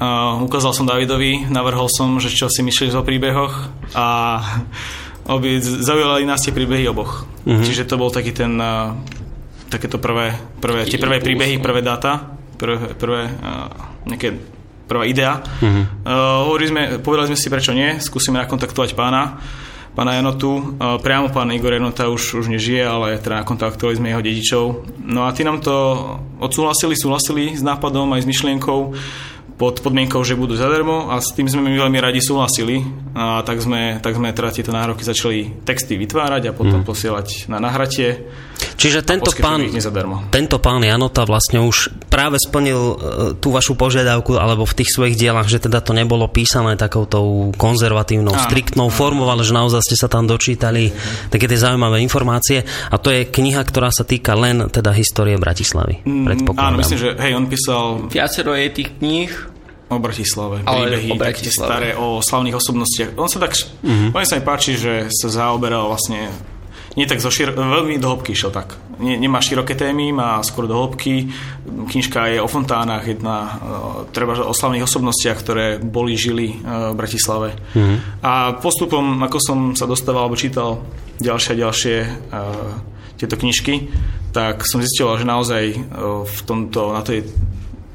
Uh, ukázal som Davidovi, navrhol som, že čo si myslíš o príbehoch a obi, zaujali nás tie príbehy oboch. Uh-huh. Čiže to bol taký ten, uh, takéto prvé, prvé, tie prvé príbehy, prvé dáta, prvé, prvé uh, nejaké prvá idea. Uh-huh. Uh, sme, povedali sme si, prečo nie, skúsime nakontaktovať pána pána Janotu. Priamo pán Igor Janota už, už nežije, ale teda nakontaktovali sme jeho dedičov. No a tí nám to odsúhlasili, súhlasili s nápadom aj s myšlienkou pod podmienkou, že budú zadarmo a s tým sme my veľmi radi súhlasili. A tak sme, tak sme teda tieto nároky začali texty vytvárať a potom hmm. posielať na nahratie. Čiže tento pán, tento pán Janota vlastne už práve splnil e, tú vašu požiadavku alebo v tých svojich dielach, že teda to nebolo písané takoutou konzervatívnou, áno, striktnou áno. formou, ale že naozaj ste sa tam dočítali také tie zaujímavé informácie a to je kniha, ktorá sa týka len teda histórie Bratislavy. Mm, áno, myslím, že hej, on písal... Viacero je tých kníh, O Bratislave, príbehy, o Bratislave. staré, o slavných osobnostiach. On sa tak, mm-hmm. sa mi páči, že sa zaoberal vlastne nie tak zo šir- veľmi do hĺbky išiel tak. Nie, nemá široké témy, má skôr do hĺbky. Knižka je o fontánach, jedna uh, treba o slavných osobnostiach, ktoré boli, žili uh, v Bratislave. Mm-hmm. A postupom, ako som sa dostával alebo čítal ďalšie a ďalšie uh, tieto knižky, tak som zistil, že naozaj v tomto, na tej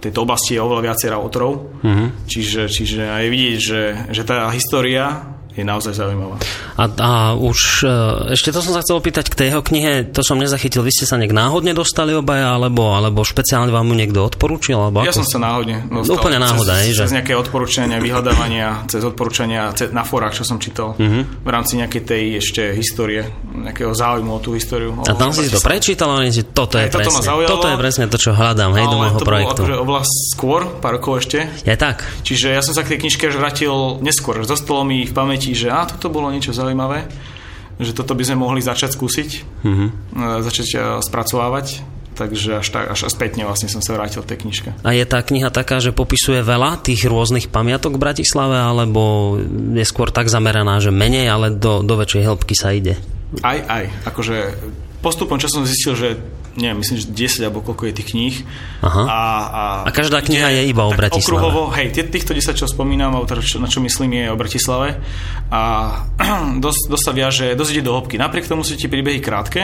tejto oblasti je oveľa viacej autorov. Mm-hmm. Čiže, čiže aj vidieť, že, že tá história je naozaj zaujímavá. A, a už e, ešte to som sa chcel opýtať k tej jeho knihe, to som nezachytil, vy ste sa nejak náhodne dostali obaja, alebo, alebo špeciálne vám ju niekto odporúčil? Alebo ja ako? som sa náhodne dostal. Úplne náhoda, cez, že? Cez nejaké odporúčania, vyhľadávania, cez odporúčania na forách, čo som čítal, uh-huh. v rámci nejakej tej ešte histórie, nejakého záujmu o tú históriu. A tam si to prečítal, ale si, toto je, presne, toto, toto je presne to, čo hľadám, hej, do môjho projektu. To bolo akože skôr, pár rokov ešte. Je tak. Čiže ja som sa k tej knižke až vrátil neskôr. Zostalo mi v pamäti, že a toto bolo niečo zaujímavé že toto by sme mohli začať skúsiť, mm-hmm. začať e, spracovávať. Takže až, tak, až spätne vlastne som sa vrátil v tej knižke. A je tá kniha taká, že popisuje veľa tých rôznych pamiatok v Bratislave, alebo je skôr tak zameraná, že menej, ale do, do väčšej hĺbky sa ide? Aj, aj. Akože postupom časom zistil, že neviem, myslím, že 10 alebo koľko je tých kníh. Aha. A, a, a každá kniha je iba o Bratislave. Okruhovo, hej, týchto 10, čo spomínam, teda na čo myslím, je o Bratislave. A dosť, dosť sa viaže, dosť ide do hĺbky. Napriek tomu sú tie príbehy krátke,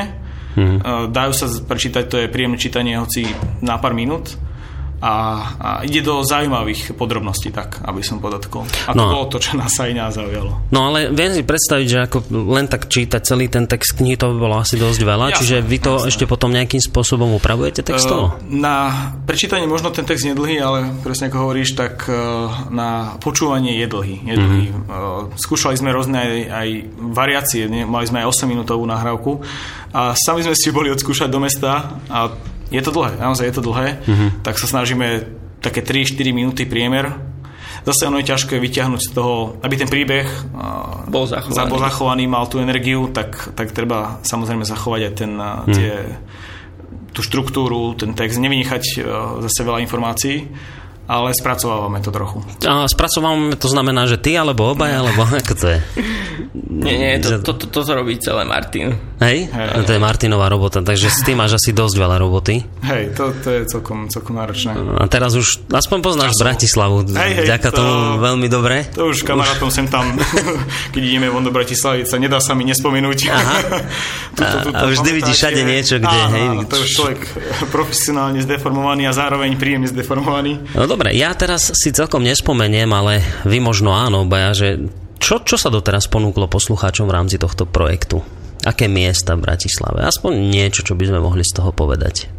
mm-hmm. dajú sa prečítať, to je príjemné čítanie, hoci na pár minút a, a ide do zaujímavých podrobností, tak, aby som podotkol. A to no. bolo to, čo nás aj zaujalo. No ale viem si predstaviť, že ako len tak čítať celý ten text knihy, to by bolo asi dosť veľa, jasne, čiže vy to jasne. ešte potom nejakým spôsobom upravujete textovo? Uh, na prečítanie možno ten text nie je dlhý, ale presne ako hovoríš, tak uh, na počúvanie je dlhý. Je dlhý. Mm-hmm. Skúšali sme rôzne aj, aj variácie, ne? mali sme aj 8 minútovú nahrávku a sami sme si boli odskúšať do mesta a je to dlhé, naozaj je to dlhé, uh-huh. tak sa snažíme také 3-4 minúty priemer. Zase ono je ťažké vyťahnuť z toho, aby ten príbeh bol zachovaný, bol zachovaný mal tú energiu, tak, tak treba samozrejme zachovať aj ten, uh-huh. tie, tú štruktúru, ten text, nevynechať zase veľa informácií ale spracovávame to trochu. A spracovávame to znamená, že ty alebo obaj, alebo ako to je? Nie, nie, to, to, to, to, to robí celé Martin. Hej? Hej? To je Martinová robota, takže s tým máš asi dosť veľa roboty. Hej, to, to je celkom, celkom náročné. A teraz už aspoň poznáš Časom. Bratislavu, hej, hej, vďaka to, tomu veľmi dobre. To už kamarátom už... sem tam, keď ideme von do Bratislavy, sa nedá sa mi nespomenúť. Aha. tuto, tuto, a vždy vidíš všade niečo, kde, Aha, hej. To je človek profesionálne zdeformovaný a zároveň príjemne zdeformovaný. No dobre, ja teraz si celkom nespomeniem, ale vy možno áno, baja, že čo, čo sa doteraz ponúklo poslucháčom v rámci tohto projektu? Aké miesta v Bratislave? Aspoň niečo, čo by sme mohli z toho povedať.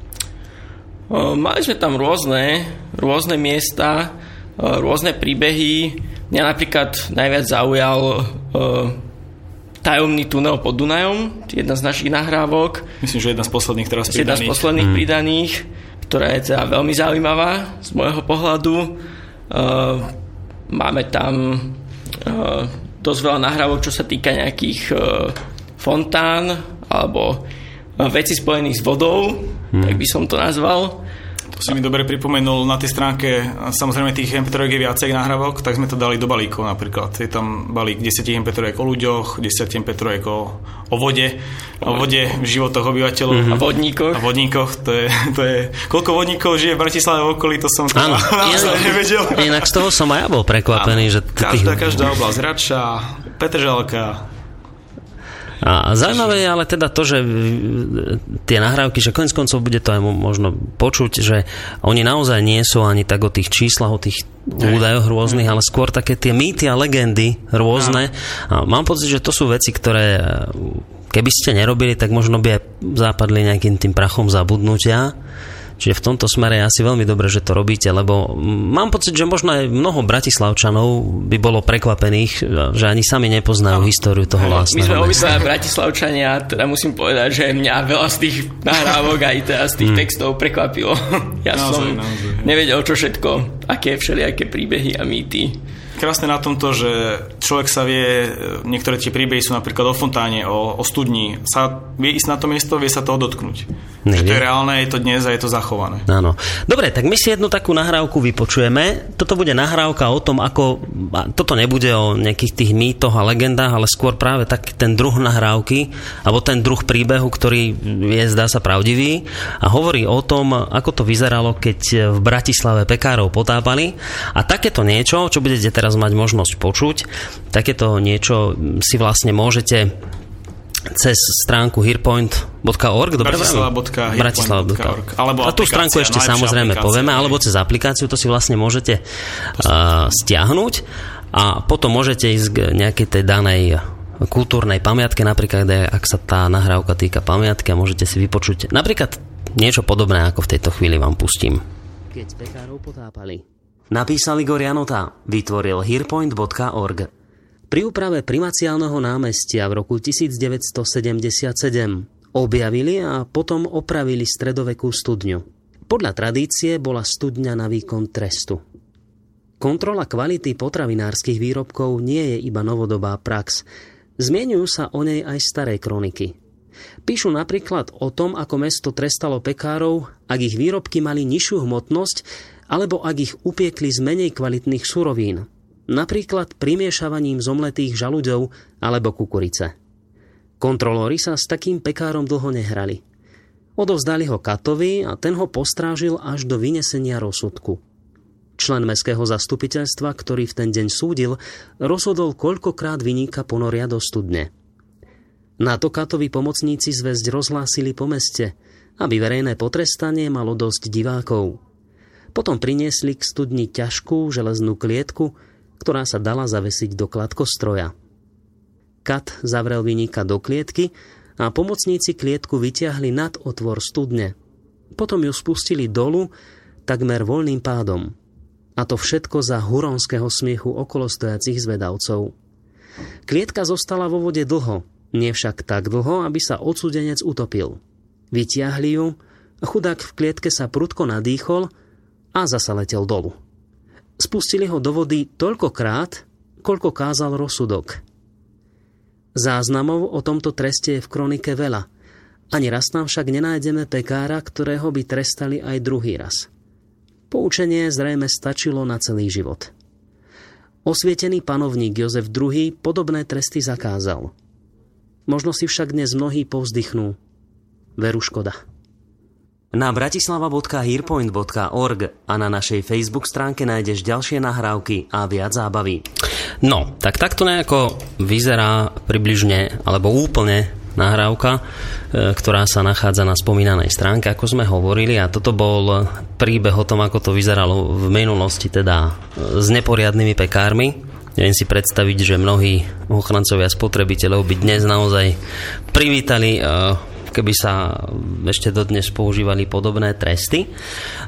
Mali sme tam rôzne, rôzne miesta, rôzne príbehy. Mňa napríklad najviac zaujal tajomný tunel pod Dunajom, jedna z našich nahrávok. Myslím, že jedna z posledných teraz pridaných. Jedna z posledných hmm. pridaných ktorá je teda veľmi zaujímavá z môjho pohľadu. Uh, máme tam uh, dosť veľa nahrávok, čo sa týka nejakých uh, fontán alebo veci spojených s vodou, hmm. tak by som to nazval si mi dobre pripomenul na tej stránke, samozrejme tých mp je viacej nahrávok, tak sme to dali do balíkov napríklad. Je tam balík 10 mp o ľuďoch, 10 mp o, o vode, o vode v životoch obyvateľov. Mm-hmm. A vodníkoch. A vodníkoch, to je, to je, koľko vodníkov žije v Bratislave v okolí, to som Áno, inak, nevedel. Inak z toho som aj ja bol prekvapený, Áno, že... Každá, každá oblasť, Rača, Petržalka, a zaujímavé je ale teda to, že tie nahrávky, že konec koncov bude to aj možno počuť, že oni naozaj nie sú ani tak o tých číslach, o tých údajoch rôznych, ale skôr také tie mýty a legendy rôzne. A mám pocit, že to sú veci, ktoré keby ste nerobili, tak možno by aj západli nejakým tým prachom zabudnutia. Čiže v tomto smere je asi veľmi dobre, že to robíte, lebo mám pocit, že možno aj mnoho bratislavčanov by bolo prekvapených, že ani sami nepoznajú no. históriu toho vlastného My sme obidva bratislavčania, teda musím povedať, že mňa veľa z tých nahrávok aj teda z tých hmm. textov prekvapilo. Ja naozaj, som naozaj. nevedel, čo všetko, aké všelijaké príbehy a mýty krásne na tomto, že človek sa vie, niektoré tie príbehy sú napríklad o fontáne, o, o studni, sa vie ísť na to miesto, vie sa toho dotknúť. Nevie. Že to je reálne, je to dnes a je to zachované. Áno. Dobre, tak my si jednu takú nahrávku vypočujeme. Toto bude nahrávka o tom, ako... Toto nebude o nejakých tých mýtoch a legendách, ale skôr práve tak ten druh nahrávky, alebo ten druh príbehu, ktorý je, zdá sa, pravdivý a hovorí o tom, ako to vyzeralo, keď v Bratislave pekárov potápali. A takéto niečo, čo budete teraz mať možnosť počuť, takéto niečo si vlastne môžete cez stránku hearpoint.org Bratislava.org alebo A tú stránku ešte samozrejme povieme, alebo cez aplikáciu to si vlastne môžete uh, stiahnuť. A potom môžete ísť k nejakej tej danej kultúrnej pamiatke, napríklad ak sa tá nahrávka týka pamiatky a môžete si vypočuť napríklad niečo podobné, ako v tejto chvíli vám pustím. Keď pekárov potápali. Napísal Igor Janota, vytvoril hearpoint.org. Pri úprave primaciálneho námestia v roku 1977 objavili a potom opravili stredovekú studňu. Podľa tradície bola studňa na výkon trestu. Kontrola kvality potravinárskych výrobkov nie je iba novodobá prax. Zmienujú sa o nej aj staré kroniky. Píšu napríklad o tom, ako mesto trestalo pekárov, ak ich výrobky mali nižšiu hmotnosť alebo ak ich upiekli z menej kvalitných surovín, napríklad primiešavaním zomletých žalúďov alebo kukurice. Kontrolóri sa s takým pekárom dlho nehrali. Odovzdali ho Katovi a ten ho postrážil až do vynesenia rozsudku. Člen mestského zastupiteľstva, ktorý v ten deň súdil, rozhodol, koľkokrát vyníka ponoria do studne. Na to Katovi pomocníci zväzť rozhlásili po meste, aby verejné potrestanie malo dosť divákov. Potom priniesli k studni ťažkú železnú klietku, ktorá sa dala zavesiť do kladkostroja. Kat zavrel vynika do klietky a pomocníci klietku vyťahli nad otvor studne. Potom ju spustili dolu takmer voľným pádom. A to všetko za huronského smiechu okolostojacich zvedavcov. Klietka zostala vo vode dlho, nie však tak dlho, aby sa odsudenec utopil. Vytiahli ju, chudák v klietke sa prudko nadýchol a zasa letel dolu. Spustili ho do vody toľkokrát, koľko kázal rozsudok. Záznamov o tomto treste je v kronike veľa. Ani raz tam však nenájdeme pekára, ktorého by trestali aj druhý raz. Poučenie zrejme stačilo na celý život. Osvietený panovník Jozef II podobné tresty zakázal. Možno si však dnes mnohí povzdychnú. Veru škoda. Na bratislava.hearpoint.org a na našej Facebook stránke nájdeš ďalšie nahrávky a viac zábavy. No, tak takto nejako vyzerá približne, alebo úplne nahrávka, e, ktorá sa nachádza na spomínanej stránke, ako sme hovorili a toto bol príbeh o tom, ako to vyzeralo v minulosti, teda e, s neporiadnymi pekármi. Neviem si predstaviť, že mnohí ochrancovia spotrebiteľov by dnes naozaj privítali e, keby sa ešte dodnes používali podobné tresty.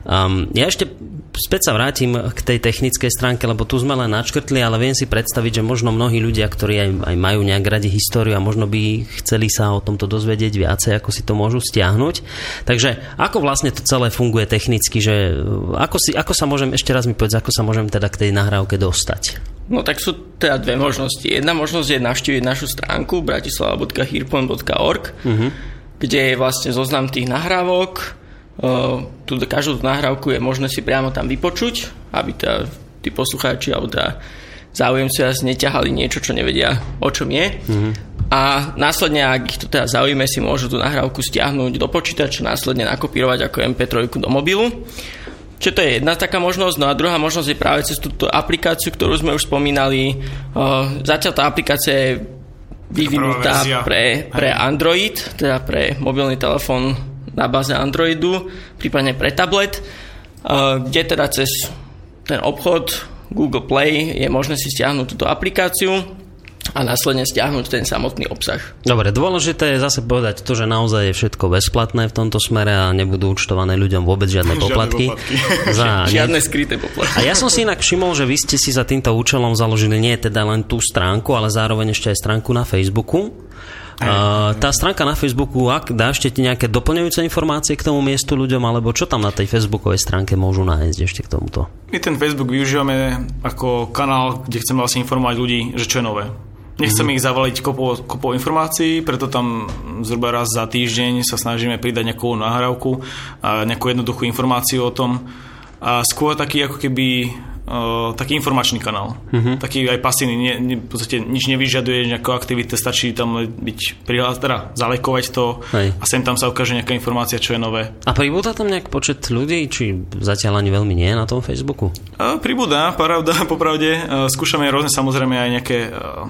Um, ja ešte späť sa vrátim k tej technickej stránke, lebo tu sme len načkrtli, ale viem si predstaviť, že možno mnohí ľudia, ktorí aj, aj majú nejak radi históriu a možno by chceli sa o tomto dozvedieť viacej, ako si to môžu stiahnuť. Takže ako vlastne to celé funguje technicky, že ako, si, ako sa môžem, ešte raz mi povedz, ako sa môžem teda k tej nahrávke dostať? No tak sú teda dve možnosti. Jedna možnosť je navštíviť našu stránku bratislava.hirpon.org uh-huh kde je vlastne zoznam tých nahrávok. Tu každú nahrávku je možné si priamo tam vypočuť, aby tá, tí poslucháči alebo tá záujemci vás neťahali niečo, čo nevedia, o čom je. Mm-hmm. A následne, ak ich to teda zaujíme, si môžu tú nahrávku stiahnuť do počítača, následne nakopírovať ako MP3 do mobilu. Čiže to je jedna taká možnosť. No a druhá možnosť je práve cez túto aplikáciu, ktorú sme už spomínali. Zatiaľ tá aplikácia je vyvinutá pre, pre Android, teda pre mobilný telefón na báze Androidu, prípadne pre tablet, kde teda cez ten obchod Google Play je možné si stiahnuť túto aplikáciu a následne stiahnuť ten samotný obsah. Dobre, dôležité je zase povedať to, že naozaj je všetko bezplatné v tomto smere a nebudú účtované ľuďom vôbec žiadne poplatky. poplatky. Za, žiadne skryté poplatky. A ja som si inak všimol, že vy ste si za týmto účelom založili nie teda len tú stránku, ale zároveň ešte aj stránku na Facebooku. Uh, tá stránka na Facebooku, ak dá ešte nejaké doplňujúce informácie k tomu miestu ľuďom, alebo čo tam na tej Facebookovej stránke môžu nájsť ešte k tomuto? My ten Facebook využívame ako kanál, kde chceme vlastne informovať ľudí, že čo je nové. Nechceme mm-hmm. ich zavaliť kopou, kopou informácií, preto tam zhruba raz za týždeň sa snažíme pridať nejakú nahrávku a nejakú jednoduchú informáciu o tom. A skôr taký ako keby uh, taký informačný kanál. Uh-huh. Taký aj pasívny, nie, nie, v podstate nič nevyžaduje nejakú aktivite, stačí tam byť prihlás, teda zalekovať to Hej. a sem tam sa ukáže nejaká informácia, čo je nové. A pribúda tam nejak počet ľudí, či zatiaľ ani veľmi nie na tom Facebooku? Uh, pribúda, pravda, popravde. Uh, skúšame rôzne samozrejme aj nejaké uh,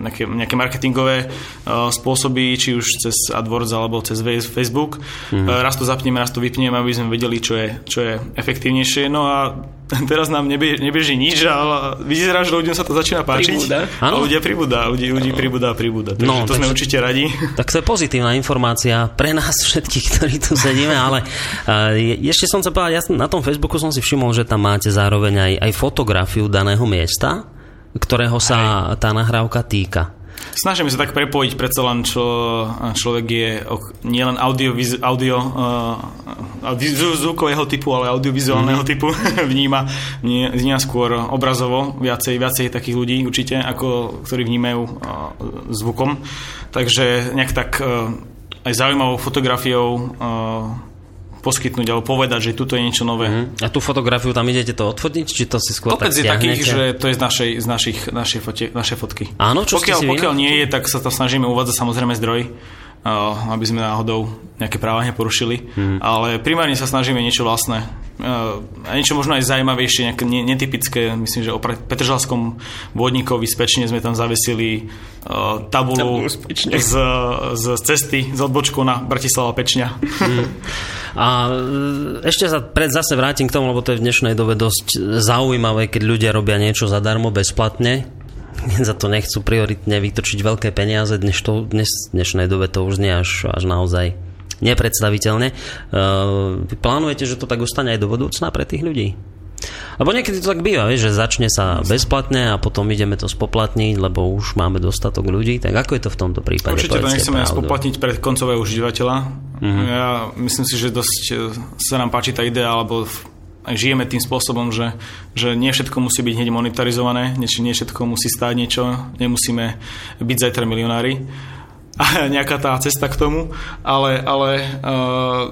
nejaké, nejaké marketingové uh, spôsoby, či už cez AdWords alebo cez Facebook. Mm. Uh, raz to zapneme, raz to vypneme, aby sme vedeli, čo je, čo je efektívnejšie. No a teraz nám nebie, nebeží nič, ale vyzerá, že ľuďom sa to začína páčiť. Pribúda. A ľudia pribúda, ľudí, ľudí pribúda a pribúda. Takže no, to sme určite radi. Tak to je pozitívna informácia pre nás všetkých, ktorí tu sedíme, ale uh, ešte som sa povedal, ja na tom Facebooku som si všimol, že tam máte zároveň aj, aj fotografiu daného miesta ktorého sa tá nahrávka týka. Snažíme sa tak prepojiť, predsa len čo, človek je nielen audio, audio uh, zvukového typu, ale audiovizuálneho mm-hmm. typu vníma, vníma skôr obrazovo, viacej, viacej takých ľudí určite, ako ktorí vnímajú uh, zvukom. Takže nejak tak uh, aj zaujímavou fotografiou poskytnúť alebo povedať, že tuto je niečo nové. Uh-huh. A tú fotografiu tam idete to odfotiť, či to si skôr Kopec tak je takých, že to je z našej, z našich, našej, fotie, našej fotky. Áno, čo pokiaľ, pokiaľ nie je, tak sa to snažíme uvádzať samozrejme zdroj, aby sme náhodou nejaké práva neporušili, mm. ale primárne sa snažíme niečo vlastné a niečo možno aj zaujímavejšie, nejaké netypické, myslím, že o Petržalskom vodníkovi z Pečne sme tam zavesili uh, tabulu z, z, cesty, z odbočku na Bratislava Pečňa. Mm. A ešte sa pred zase vrátim k tomu, lebo to je v dnešnej dobe dosť zaujímavé, keď ľudia robia niečo zadarmo, bezplatne, za to nechcú prioritne vytočiť veľké peniaze, dnes, to, dnes dnešnej dobe to už nie až, až naozaj nepredstaviteľne. Vy plánujete, že to tak ostane aj do budúcna pre tých ľudí? Lebo niekedy to tak býva, vieš, že začne sa bezplatne a potom ideme to spoplatniť, lebo už máme dostatok ľudí. Tak ako je to v tomto prípade? Určite to nechceme pravdu. spoplatniť pre koncového užívateľa. Uh-huh. Ja myslím si, že dosť sa nám páči tá idea, alebo žijeme tým spôsobom, že, že nie všetko musí byť hneď monetarizované, nie, nie všetko musí stáť niečo, nemusíme byť zajtra milionári a nejaká tá cesta k tomu, ale, ale uh,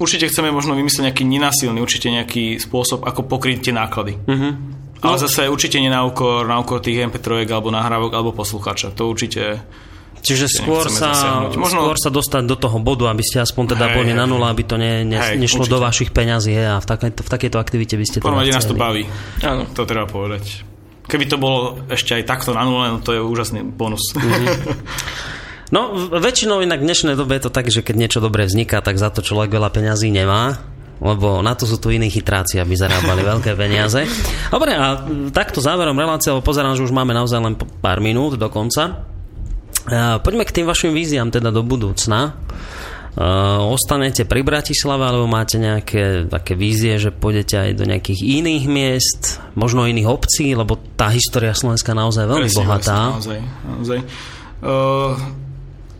určite chceme možno vymyslieť nejaký nenasilný, určite nejaký spôsob, ako pokryť tie náklady. Uh-huh. Ale no. zase určite nie na úkor, na úkor tých MP3 alebo nahrávok alebo poslucháča. To určite Čiže skôr sa, Možno... skôr sa dostať do toho bodu, aby ste aspoň teda boli na nula, aby to ne, ne, hej, nešlo určite. do vašich peňazí a v, takej, v takejto aktivite by ste to Prvom nás to baví. Áno. To treba povedať. Keby to bolo ešte aj takto na nule, no to je úžasný bonus. Mm-hmm. No, väčšinou inak v dnešnej dobe je to tak, že keď niečo dobré vzniká, tak za to človek veľa peňazí nemá lebo na to sú tu iní chytráci, aby zarábali veľké peniaze. Dobre, a takto záverom relácie, lebo pozerám, že už máme naozaj len pár minút do konca. Poďme k tým vašim víziám teda do budúcna. Uh, ostanete pri Bratislave, alebo máte nejaké také vízie, že pôjdete aj do nejakých iných miest, možno iných obcí, lebo tá história Slovenska naozaj veľmi Presne, bohatá. Naozaj, naozaj. Uh,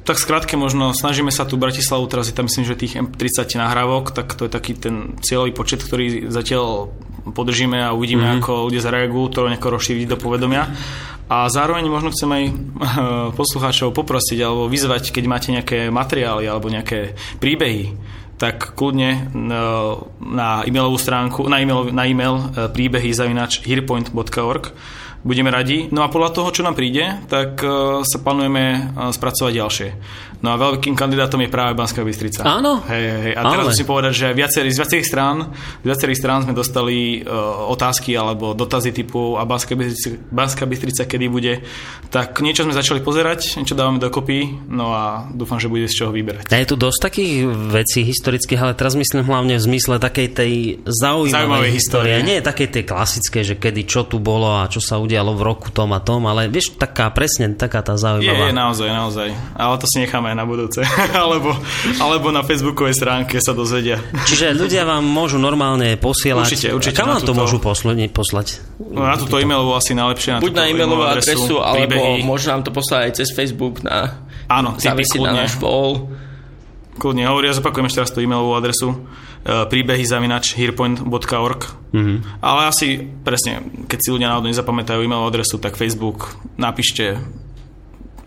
tak skrátke možno snažíme sa tu Bratislavu, teraz je tam myslím, že tých M30 nahrávok, tak to je taký ten cieľový počet, ktorý zatiaľ podržíme a uvidíme, mm-hmm. ako ľudia zareagujú, to nejako rozšíriť do povedomia. A zároveň možno chcem aj eh, poslucháčov poprosiť alebo vyzvať, keď máte nejaké materiály alebo nejaké príbehy, tak kľudne eh, na e-mailovú stránku, na e-mail, na e-mail eh, príbehy zavinač hearpoint.org budeme radi. No a podľa toho, čo nám príde, tak sa plánujeme spracovať ďalšie. No a veľkým kandidátom je práve Banská Bystrica. Áno. Hej, hej. A teraz Ale. musím povedať, že viacerý, z viacerých strán, z viacerých strán sme dostali uh, otázky alebo dotazy typu a Banská Bystrica, Banská Bystrica kedy bude. Tak niečo sme začali pozerať, niečo dávame dokopy, no a dúfam, že bude z čoho vyberať. A je tu dosť takých vecí historických, ale teraz myslím hlavne v zmysle takej tej zaujímavej, zaujímavej histórie. histórie. Nie takej tej klasickej, že kedy čo tu bolo a čo sa udialo v roku tom a tom, ale vieš, taká presne taká tá zaujímavá. Je, je naozaj, naozaj. Ale to si necháme aj na budúce. alebo, alebo na facebookovej stránke sa dozvedia. Čiže ľudia vám môžu normálne posielať. Určite, určite. Kam vám to môžu poslať? poslať? No, na túto e-mailovú asi najlepšie. Na Buď na e-mailovú adresu, adresu alebo môžu nám to poslať aj cez Facebook na Áno, zavesiť na náš wall. Kľudne hovorí, ja zopakujem ešte raz tú e-mailovú adresu uh, príbehy zavinač hearpoint.org mm-hmm. ale asi presne, keď si ľudia náhodou nezapamätajú e-mailovú adresu, tak Facebook napíšte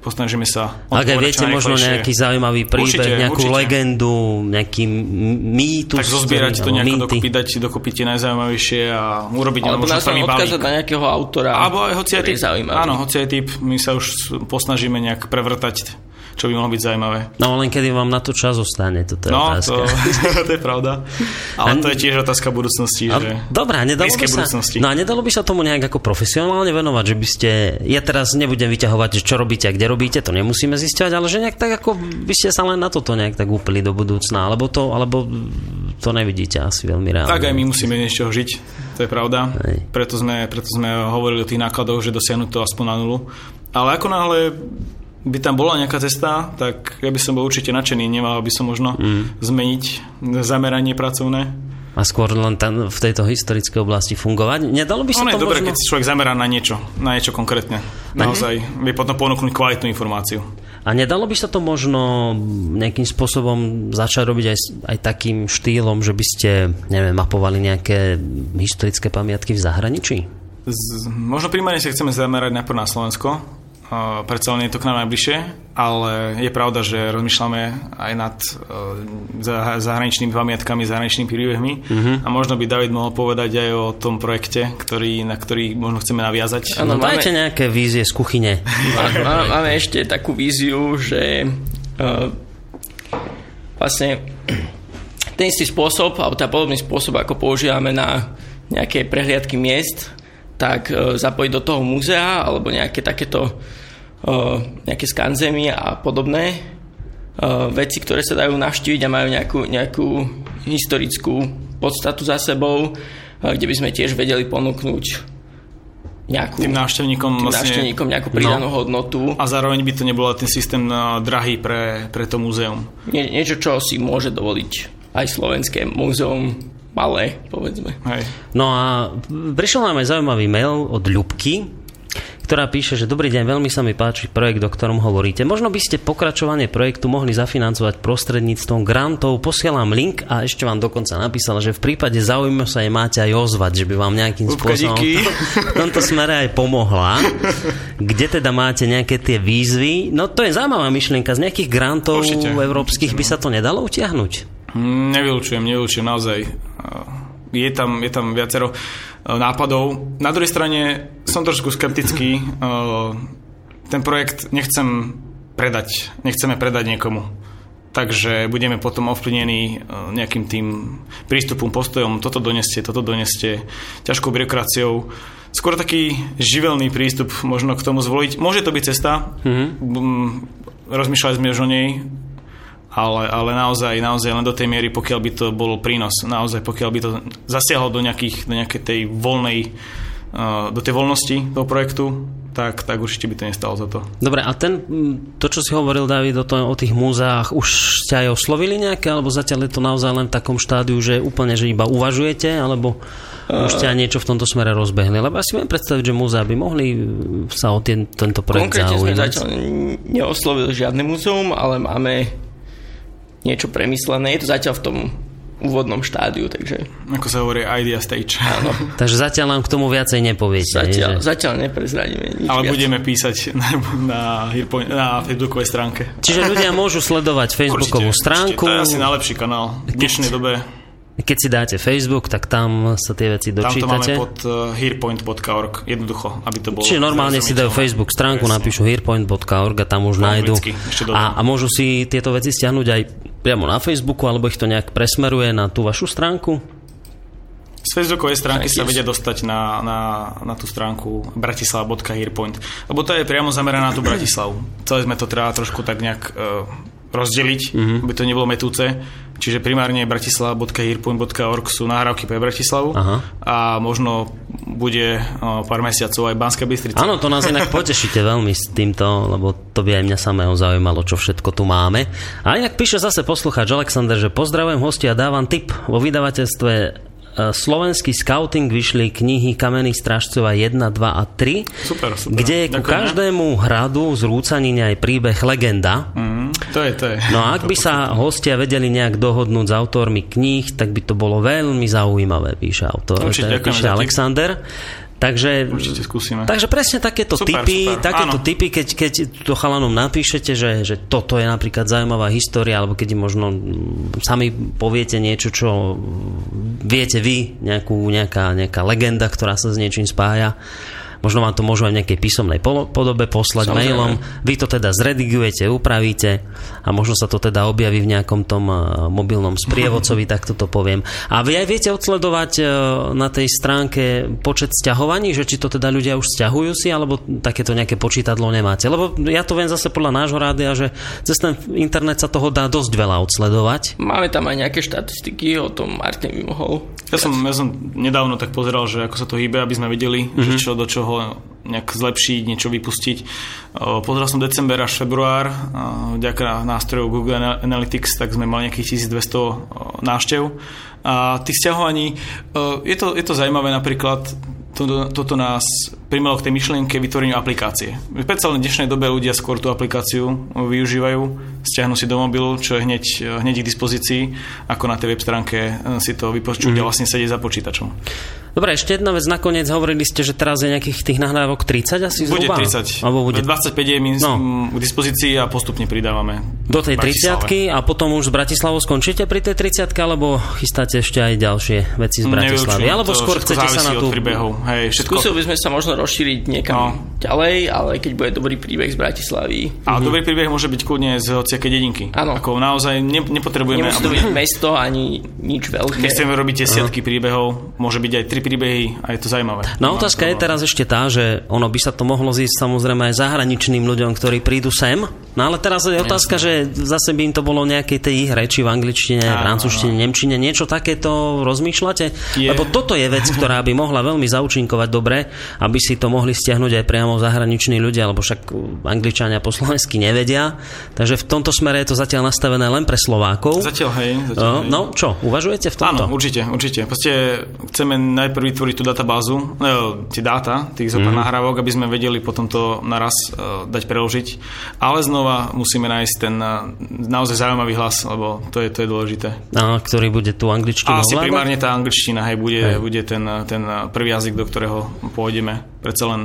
posnažíme sa... Ak aj viete možno nejaký zaujímavý príbeh, určite, nejakú určite. legendu, nejaký mýtus. Tak zozbierať to nejako dokopy, dať dokopy tie najzaujímavejšie a urobiť Alebo nás odkázať na nejakého autora, Alebo aj hoci aj typ, Áno, hoci aj typ, my sa už posnažíme nejak prevrtať čo by mohlo byť zaujímavé. No len kedy vám na to čas zostane, to je no, otázka. To, to je pravda. Ale to je tiež otázka budúcnosti. A, že dobrá, nedalo by sa, budúcnosti. no a nedalo by sa tomu nejak ako profesionálne venovať, že by ste, ja teraz nebudem vyťahovať, že čo robíte a kde robíte, to nemusíme zisťovať, ale že nejak tak ako by ste sa len na toto nejak tak úplili do budúcna, alebo to, alebo to nevidíte asi veľmi reálne. Tak aj my musíme niečo žiť, to je pravda. Preto sme, preto sme hovorili o tých nákladoch, že dosiahnuť to aspoň na nulu. Ale ako náhle by tam bola nejaká cesta, tak ja by som bol určite nadšený, nemal by som možno mm. zmeniť zameranie pracovné. A skôr len tam v tejto historickej oblasti fungovať? Nedalo by sa no, to je dobré, možno... keď človek zamerá na niečo, na niečo konkrétne. Naozaj vie potom ponúknuť kvalitnú informáciu. A nedalo by sa to možno nejakým spôsobom začať robiť aj, aj takým štýlom, že by ste, neviem, mapovali nejaké historické pamiatky v zahraničí? Z, možno primárne sa chceme zamerať najprv na Slovensko, predsa len je to k nám najbližšie, ale je pravda, že rozmýšľame aj nad uh, zahraničnými pamiatkami, zahraničnými príbehmi uh-huh. a možno by David mohol povedať aj o tom projekte, ktorý, na ktorý možno chceme naviazať. Ano, no, dajte máme... nejaké vízie z kuchyne. Máme, máme ešte takú víziu, že uh, vlastne ten istý spôsob, alebo tá podobný spôsob, ako používame na nejaké prehliadky miest, tak e, zapojiť do toho múzea alebo nejaké takéto e, nejaké skanzemy a podobné e, veci, ktoré sa dajú navštíviť a majú nejakú, nejakú historickú podstatu za sebou, kde by sme tiež vedeli ponúknuť nejakú, tým návštevníkom, tým vlastne, návštevníkom nejakú pridanú no. hodnotu. A zároveň by to nebolo ten systém drahý pre, pre to múzeum. Nie, niečo, čo si môže dovoliť aj slovenské múzeum malé, povedzme. Hej. No a prišiel nám aj zaujímavý mail od Ľubky, ktorá píše, že dobrý deň, veľmi sa mi páči projekt, o ktorom hovoríte. Možno by ste pokračovanie projektu mohli zafinancovať prostredníctvom grantov. Posielam link a ešte vám dokonca napísala, že v prípade záujmu sa jej máte aj ozvať, že by vám nejakým Lúbka, spôsobom v tomto smere aj pomohla. Kde teda máte nejaké tie výzvy? No to je zaujímavá myšlienka. Z nejakých grantov určite, európskych určite, by no. sa to nedalo utiahnuť? Nevylučujem, nevylučujem naozaj je tam, je tam viacero e, nápadov. Na druhej strane som trošku skeptický. E, ten projekt nechcem predať, nechceme predať niekomu. Takže budeme potom ovplyvnení nejakým tým prístupom, postojom, toto doneste, toto doneste, ťažkou byrokraciou. Skôr taký živelný prístup možno k tomu zvoliť. Môže to byť cesta, mm-hmm. rozmýšľali sme už o nej, ale, ale naozaj, naozaj len do tej miery, pokiaľ by to bol prínos, naozaj pokiaľ by to zasiahlo do, nejakých, do nejakej tej voľnej, uh, do tej voľnosti toho projektu, tak, tak určite by to nestalo za to. Dobre, a ten, to, čo si hovoril, David, o, to, o tých múzeách, už ste aj oslovili nejaké, alebo zatiaľ je to naozaj len v takom štádiu, že úplne, že iba uvažujete, alebo uh, už aj niečo v tomto smere rozbehli? Lebo asi viem predstaviť, že múzea by mohli sa o ten, tento projekt Konkrétne zaujímať. sme zatiaľ neoslovili žiadne múzeum, ale máme niečo premyslené. Je to zatiaľ v tom úvodnom štádiu, takže... Ako sa hovorí, idea stage. Áno. takže zatiaľ nám k tomu viacej nepoviete. Zatiaľ, nie, že... zatiaľ neprezradíme nič Ale viac. budeme písať na, na, na facebookovej stránke. Čiže ľudia môžu sledovať facebookovú určite, stránku. Určite. To je asi najlepší kanál v dnešnej dobe. Keď si dáte Facebook, tak tam sa tie veci dočítate. Tam to máme pod uh, hearpoint.org, jednoducho, aby to bolo... Čiže normálne si dajú Facebook stránku, Presne. napíšu hearpoint.org a tam už nájdu. A, a môžu si tieto veci stiahnuť aj priamo na Facebooku, alebo ich to nejak presmeruje na tú vašu stránku? Z Facebookovej stránky sa vedia dostať na, na, na tú stránku bratislava.hearpoint, lebo to je priamo zameraná na tú Bratislavu. Celé sme to teda trošku tak nejak uh, rozdeliť, mm-hmm. aby to nebolo metúce. Čiže primárne bratislava.hirpoint.org sú nahrávky pre Bratislavu Aha. a možno bude o, pár mesiacov aj Banská Bystrica. Áno, to nás inak potešíte veľmi s týmto, lebo to by aj mňa samého zaujímalo, čo všetko tu máme. A inak píše zase poslucháč Alexander, že pozdravujem hostia a dávam tip vo vydavateľstve slovenský scouting vyšli knihy Kamenných strážcova 1, 2 a 3, super, super. kde je ku Ďakujem. každému hradu z Rúcanine aj príbeh legenda. Mm, to je, to je. No a ak by sa hostia vedeli nejak dohodnúť s autormi kníh, tak by to bolo veľmi zaujímavé, píše autor. Určite, píše Alexander. Takže, Určite skúsime. Takže presne takéto super, typy, super. takéto typy, keď, keď to chalanom napíšete, že, že toto je napríklad zaujímavá história, alebo keď možno sami poviete niečo, čo viete vy, nejakú, nejaká, nejaká legenda, ktorá sa s niečím spája, možno vám to môžu aj v nejakej písomnej podobe poslať Samozrejme. mailom. Vy to teda zredigujete, upravíte a možno sa to teda objaví v nejakom tom mobilnom sprievodcovi, tak toto poviem. A vy aj viete odsledovať na tej stránke počet sťahovaní, že či to teda ľudia už sťahujú si, alebo takéto nejaké počítadlo nemáte. Lebo ja to viem zase podľa nášho rádia, že cez ten internet sa toho dá dosť veľa odsledovať. Máme tam aj nejaké štatistiky, o tom Martin by mohol. Ja som, ja som nedávno tak pozeral, že ako sa to hýbe, aby sme videli, mm-hmm. že mhm. čo do čoho nejak zlepšiť, niečo vypustiť. Pozeral som december až február, vďaka nástrojov Google Analytics, tak sme mali nejakých 1200 návštev. A tých stiahovaní, je to, je to zaujímavé napríklad, toto, toto nás primelo k tej myšlienke vytvoreniu aplikácie. Predsa len v dnešnej dobe ľudia skôr tú aplikáciu využívajú, stiahnu si do mobilu, čo je hneď, hneď k dispozícii, ako na tej web stránke si to vypočuť mm-hmm. a vlastne sedieť za počítačom. Dobre, ešte jedna vec nakoniec. Hovorili ste, že teraz je nejakých tých nahrávok 30 asi bude zhruba? 30. Alebo bude 25 je min no. k dispozícii a postupne pridávame. Do tej 30 a potom už z Bratislavou skončíte pri tej 30 alebo chystáte ešte aj ďalšie veci z Bratislavy? Alebo skôr chcete sa na tú... Hej, všetko... Skúsil by sme sa možno rozšíriť niekam no. ďalej, ale keď bude dobrý príbeh z Bratislavy. A mhm. dobrý príbeh môže byť kľudne z hociaké dedinky. Áno. Ako naozaj ne, nepotrebujeme... Nemusí to byť mesto ani nič veľké. Nechceme robiť desiatky príbehov, môže byť aj tri príbehy a je to zaujímavé. No otázka je teraz ešte tá, že ono by sa to mohlo zísť samozrejme aj zahraničným ľuďom, ktorí prídu sem. No ale teraz je otázka, Jasne. že zase by im to bolo nejakej tej ich reči v angličtine, v francúzštine, nemčine, niečo takéto rozmýšľate? Je. Lebo toto je vec, ktorá by mohla veľmi zaučinkovať dobre, aby si to mohli stiahnuť aj priamo zahraniční ľudia, lebo však angličania po slovensky nevedia. Takže v tomto smere je to zatiaľ nastavené len pre Slovákov. Zatiaľ hej. Zatiaľ, hej. No čo, uvažujete v tomto? Áno, určite, určite. Proste chceme najprv vytvoriť tú databázu, no, tie dáta, tých zopár mm. nahrávok, aby sme vedeli potom to naraz uh, dať preložiť. Ale znova musíme nájsť ten uh, naozaj zaujímavý hlas, lebo to je, to je dôležité. A ktorý bude tu angličtinu Asi primárne tá angličtina, hej, bude, hej. bude ten, ten prvý jazyk, do ktorého pôjdeme. Predsa len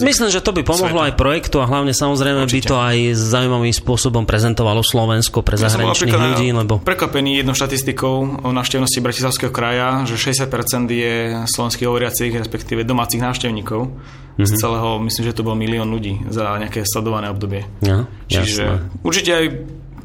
Myslím, že to by pomohlo sveta. aj projektu a hlavne samozrejme Určite. by to aj zaujímavým spôsobom prezentovalo Slovensko pre zahraničných ja ľudí. Lebo... Prekvapený jednou štatistikou o návštevnosti Bratislavského kraja, že 60% je slovenských hovoriacich, respektíve domácich návštevníkov. Mm-hmm. Z celého, myslím, že to bol milión ľudí za nejaké sledované obdobie. Ja, Čiže jasné. určite aj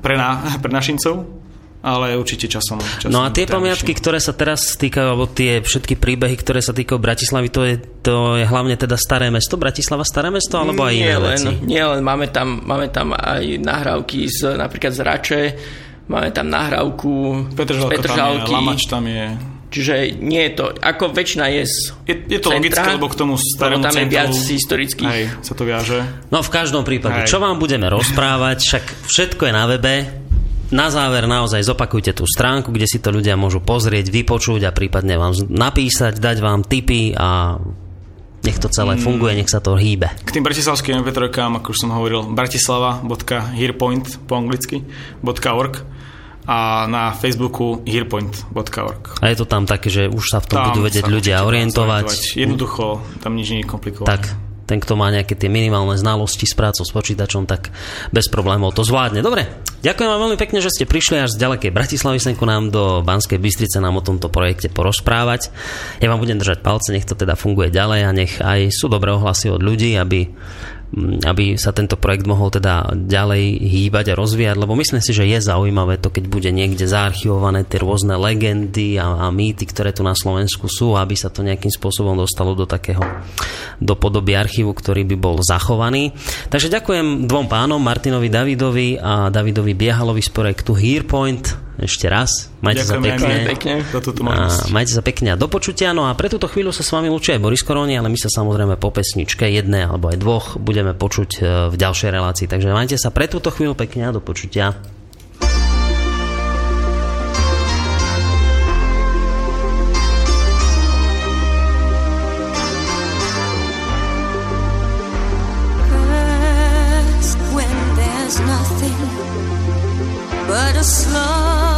pre, na, pre našincov ale určite časom. časom no a tie pamiatky, ktoré sa teraz týkajú, alebo tie všetky príbehy, ktoré sa týkajú Bratislavy, to je, to je hlavne teda staré mesto, Bratislava staré mesto, alebo aj iné len, veci? Nie len, máme tam, máme tam aj nahrávky z, napríklad z Rače, máme tam nahrávku Petržalka Petržalky. Tam je, Lamač tam je. Čiže nie je to, ako väčšina je z Je, je to centra, logické, lebo k tomu starému tam centru, je viac historických. Hej, sa to viaže. No v každom prípade, hej. čo vám budeme rozprávať, však všetko je na webe, na záver naozaj zopakujte tú stránku, kde si to ľudia môžu pozrieť, vypočuť a prípadne vám napísať, dať vám tipy a nech to celé mm. funguje, nech sa to hýbe. K tým bratislavským mp ako už som hovoril, bratislava.hearpoint po anglicky .org a na Facebooku hearpoint.org. A je to tam také, že už sa v tom tam budú vedieť ľudia orientovať. Jednoducho, tam nič nie je komplikované. Tak, ten, kto má nejaké tie minimálne znalosti s prácou s počítačom, tak bez problémov to zvládne. Dobre, ďakujem vám veľmi pekne, že ste prišli až z ďalekej Bratislavy senku nám do Banskej Bystrice nám o tomto projekte porozprávať. Ja vám budem držať palce, nech to teda funguje ďalej a nech aj sú dobré ohlasy od ľudí, aby aby sa tento projekt mohol teda ďalej hýbať a rozvíjať, lebo myslím si, že je zaujímavé to, keď bude niekde zaarchivované tie rôzne legendy a, a mýty, ktoré tu na Slovensku sú, aby sa to nejakým spôsobom dostalo do takého do podoby archívu, ktorý by bol zachovaný. Takže ďakujem dvom pánom, Martinovi Davidovi a Davidovi Biehalovi z projektu Hearpoint ešte raz. Majte Ďakujem sa pekne. pekne a majte sa pekne a do počutia. No a pre túto chvíľu sa s vami lučí aj Boris Koroni, ale my sa samozrejme po pesničke jedné alebo aj dvoch budeme počuť e, v ďalšej relácii. Takže majte sa pre túto chvíľu pekne a do počutia. But a slow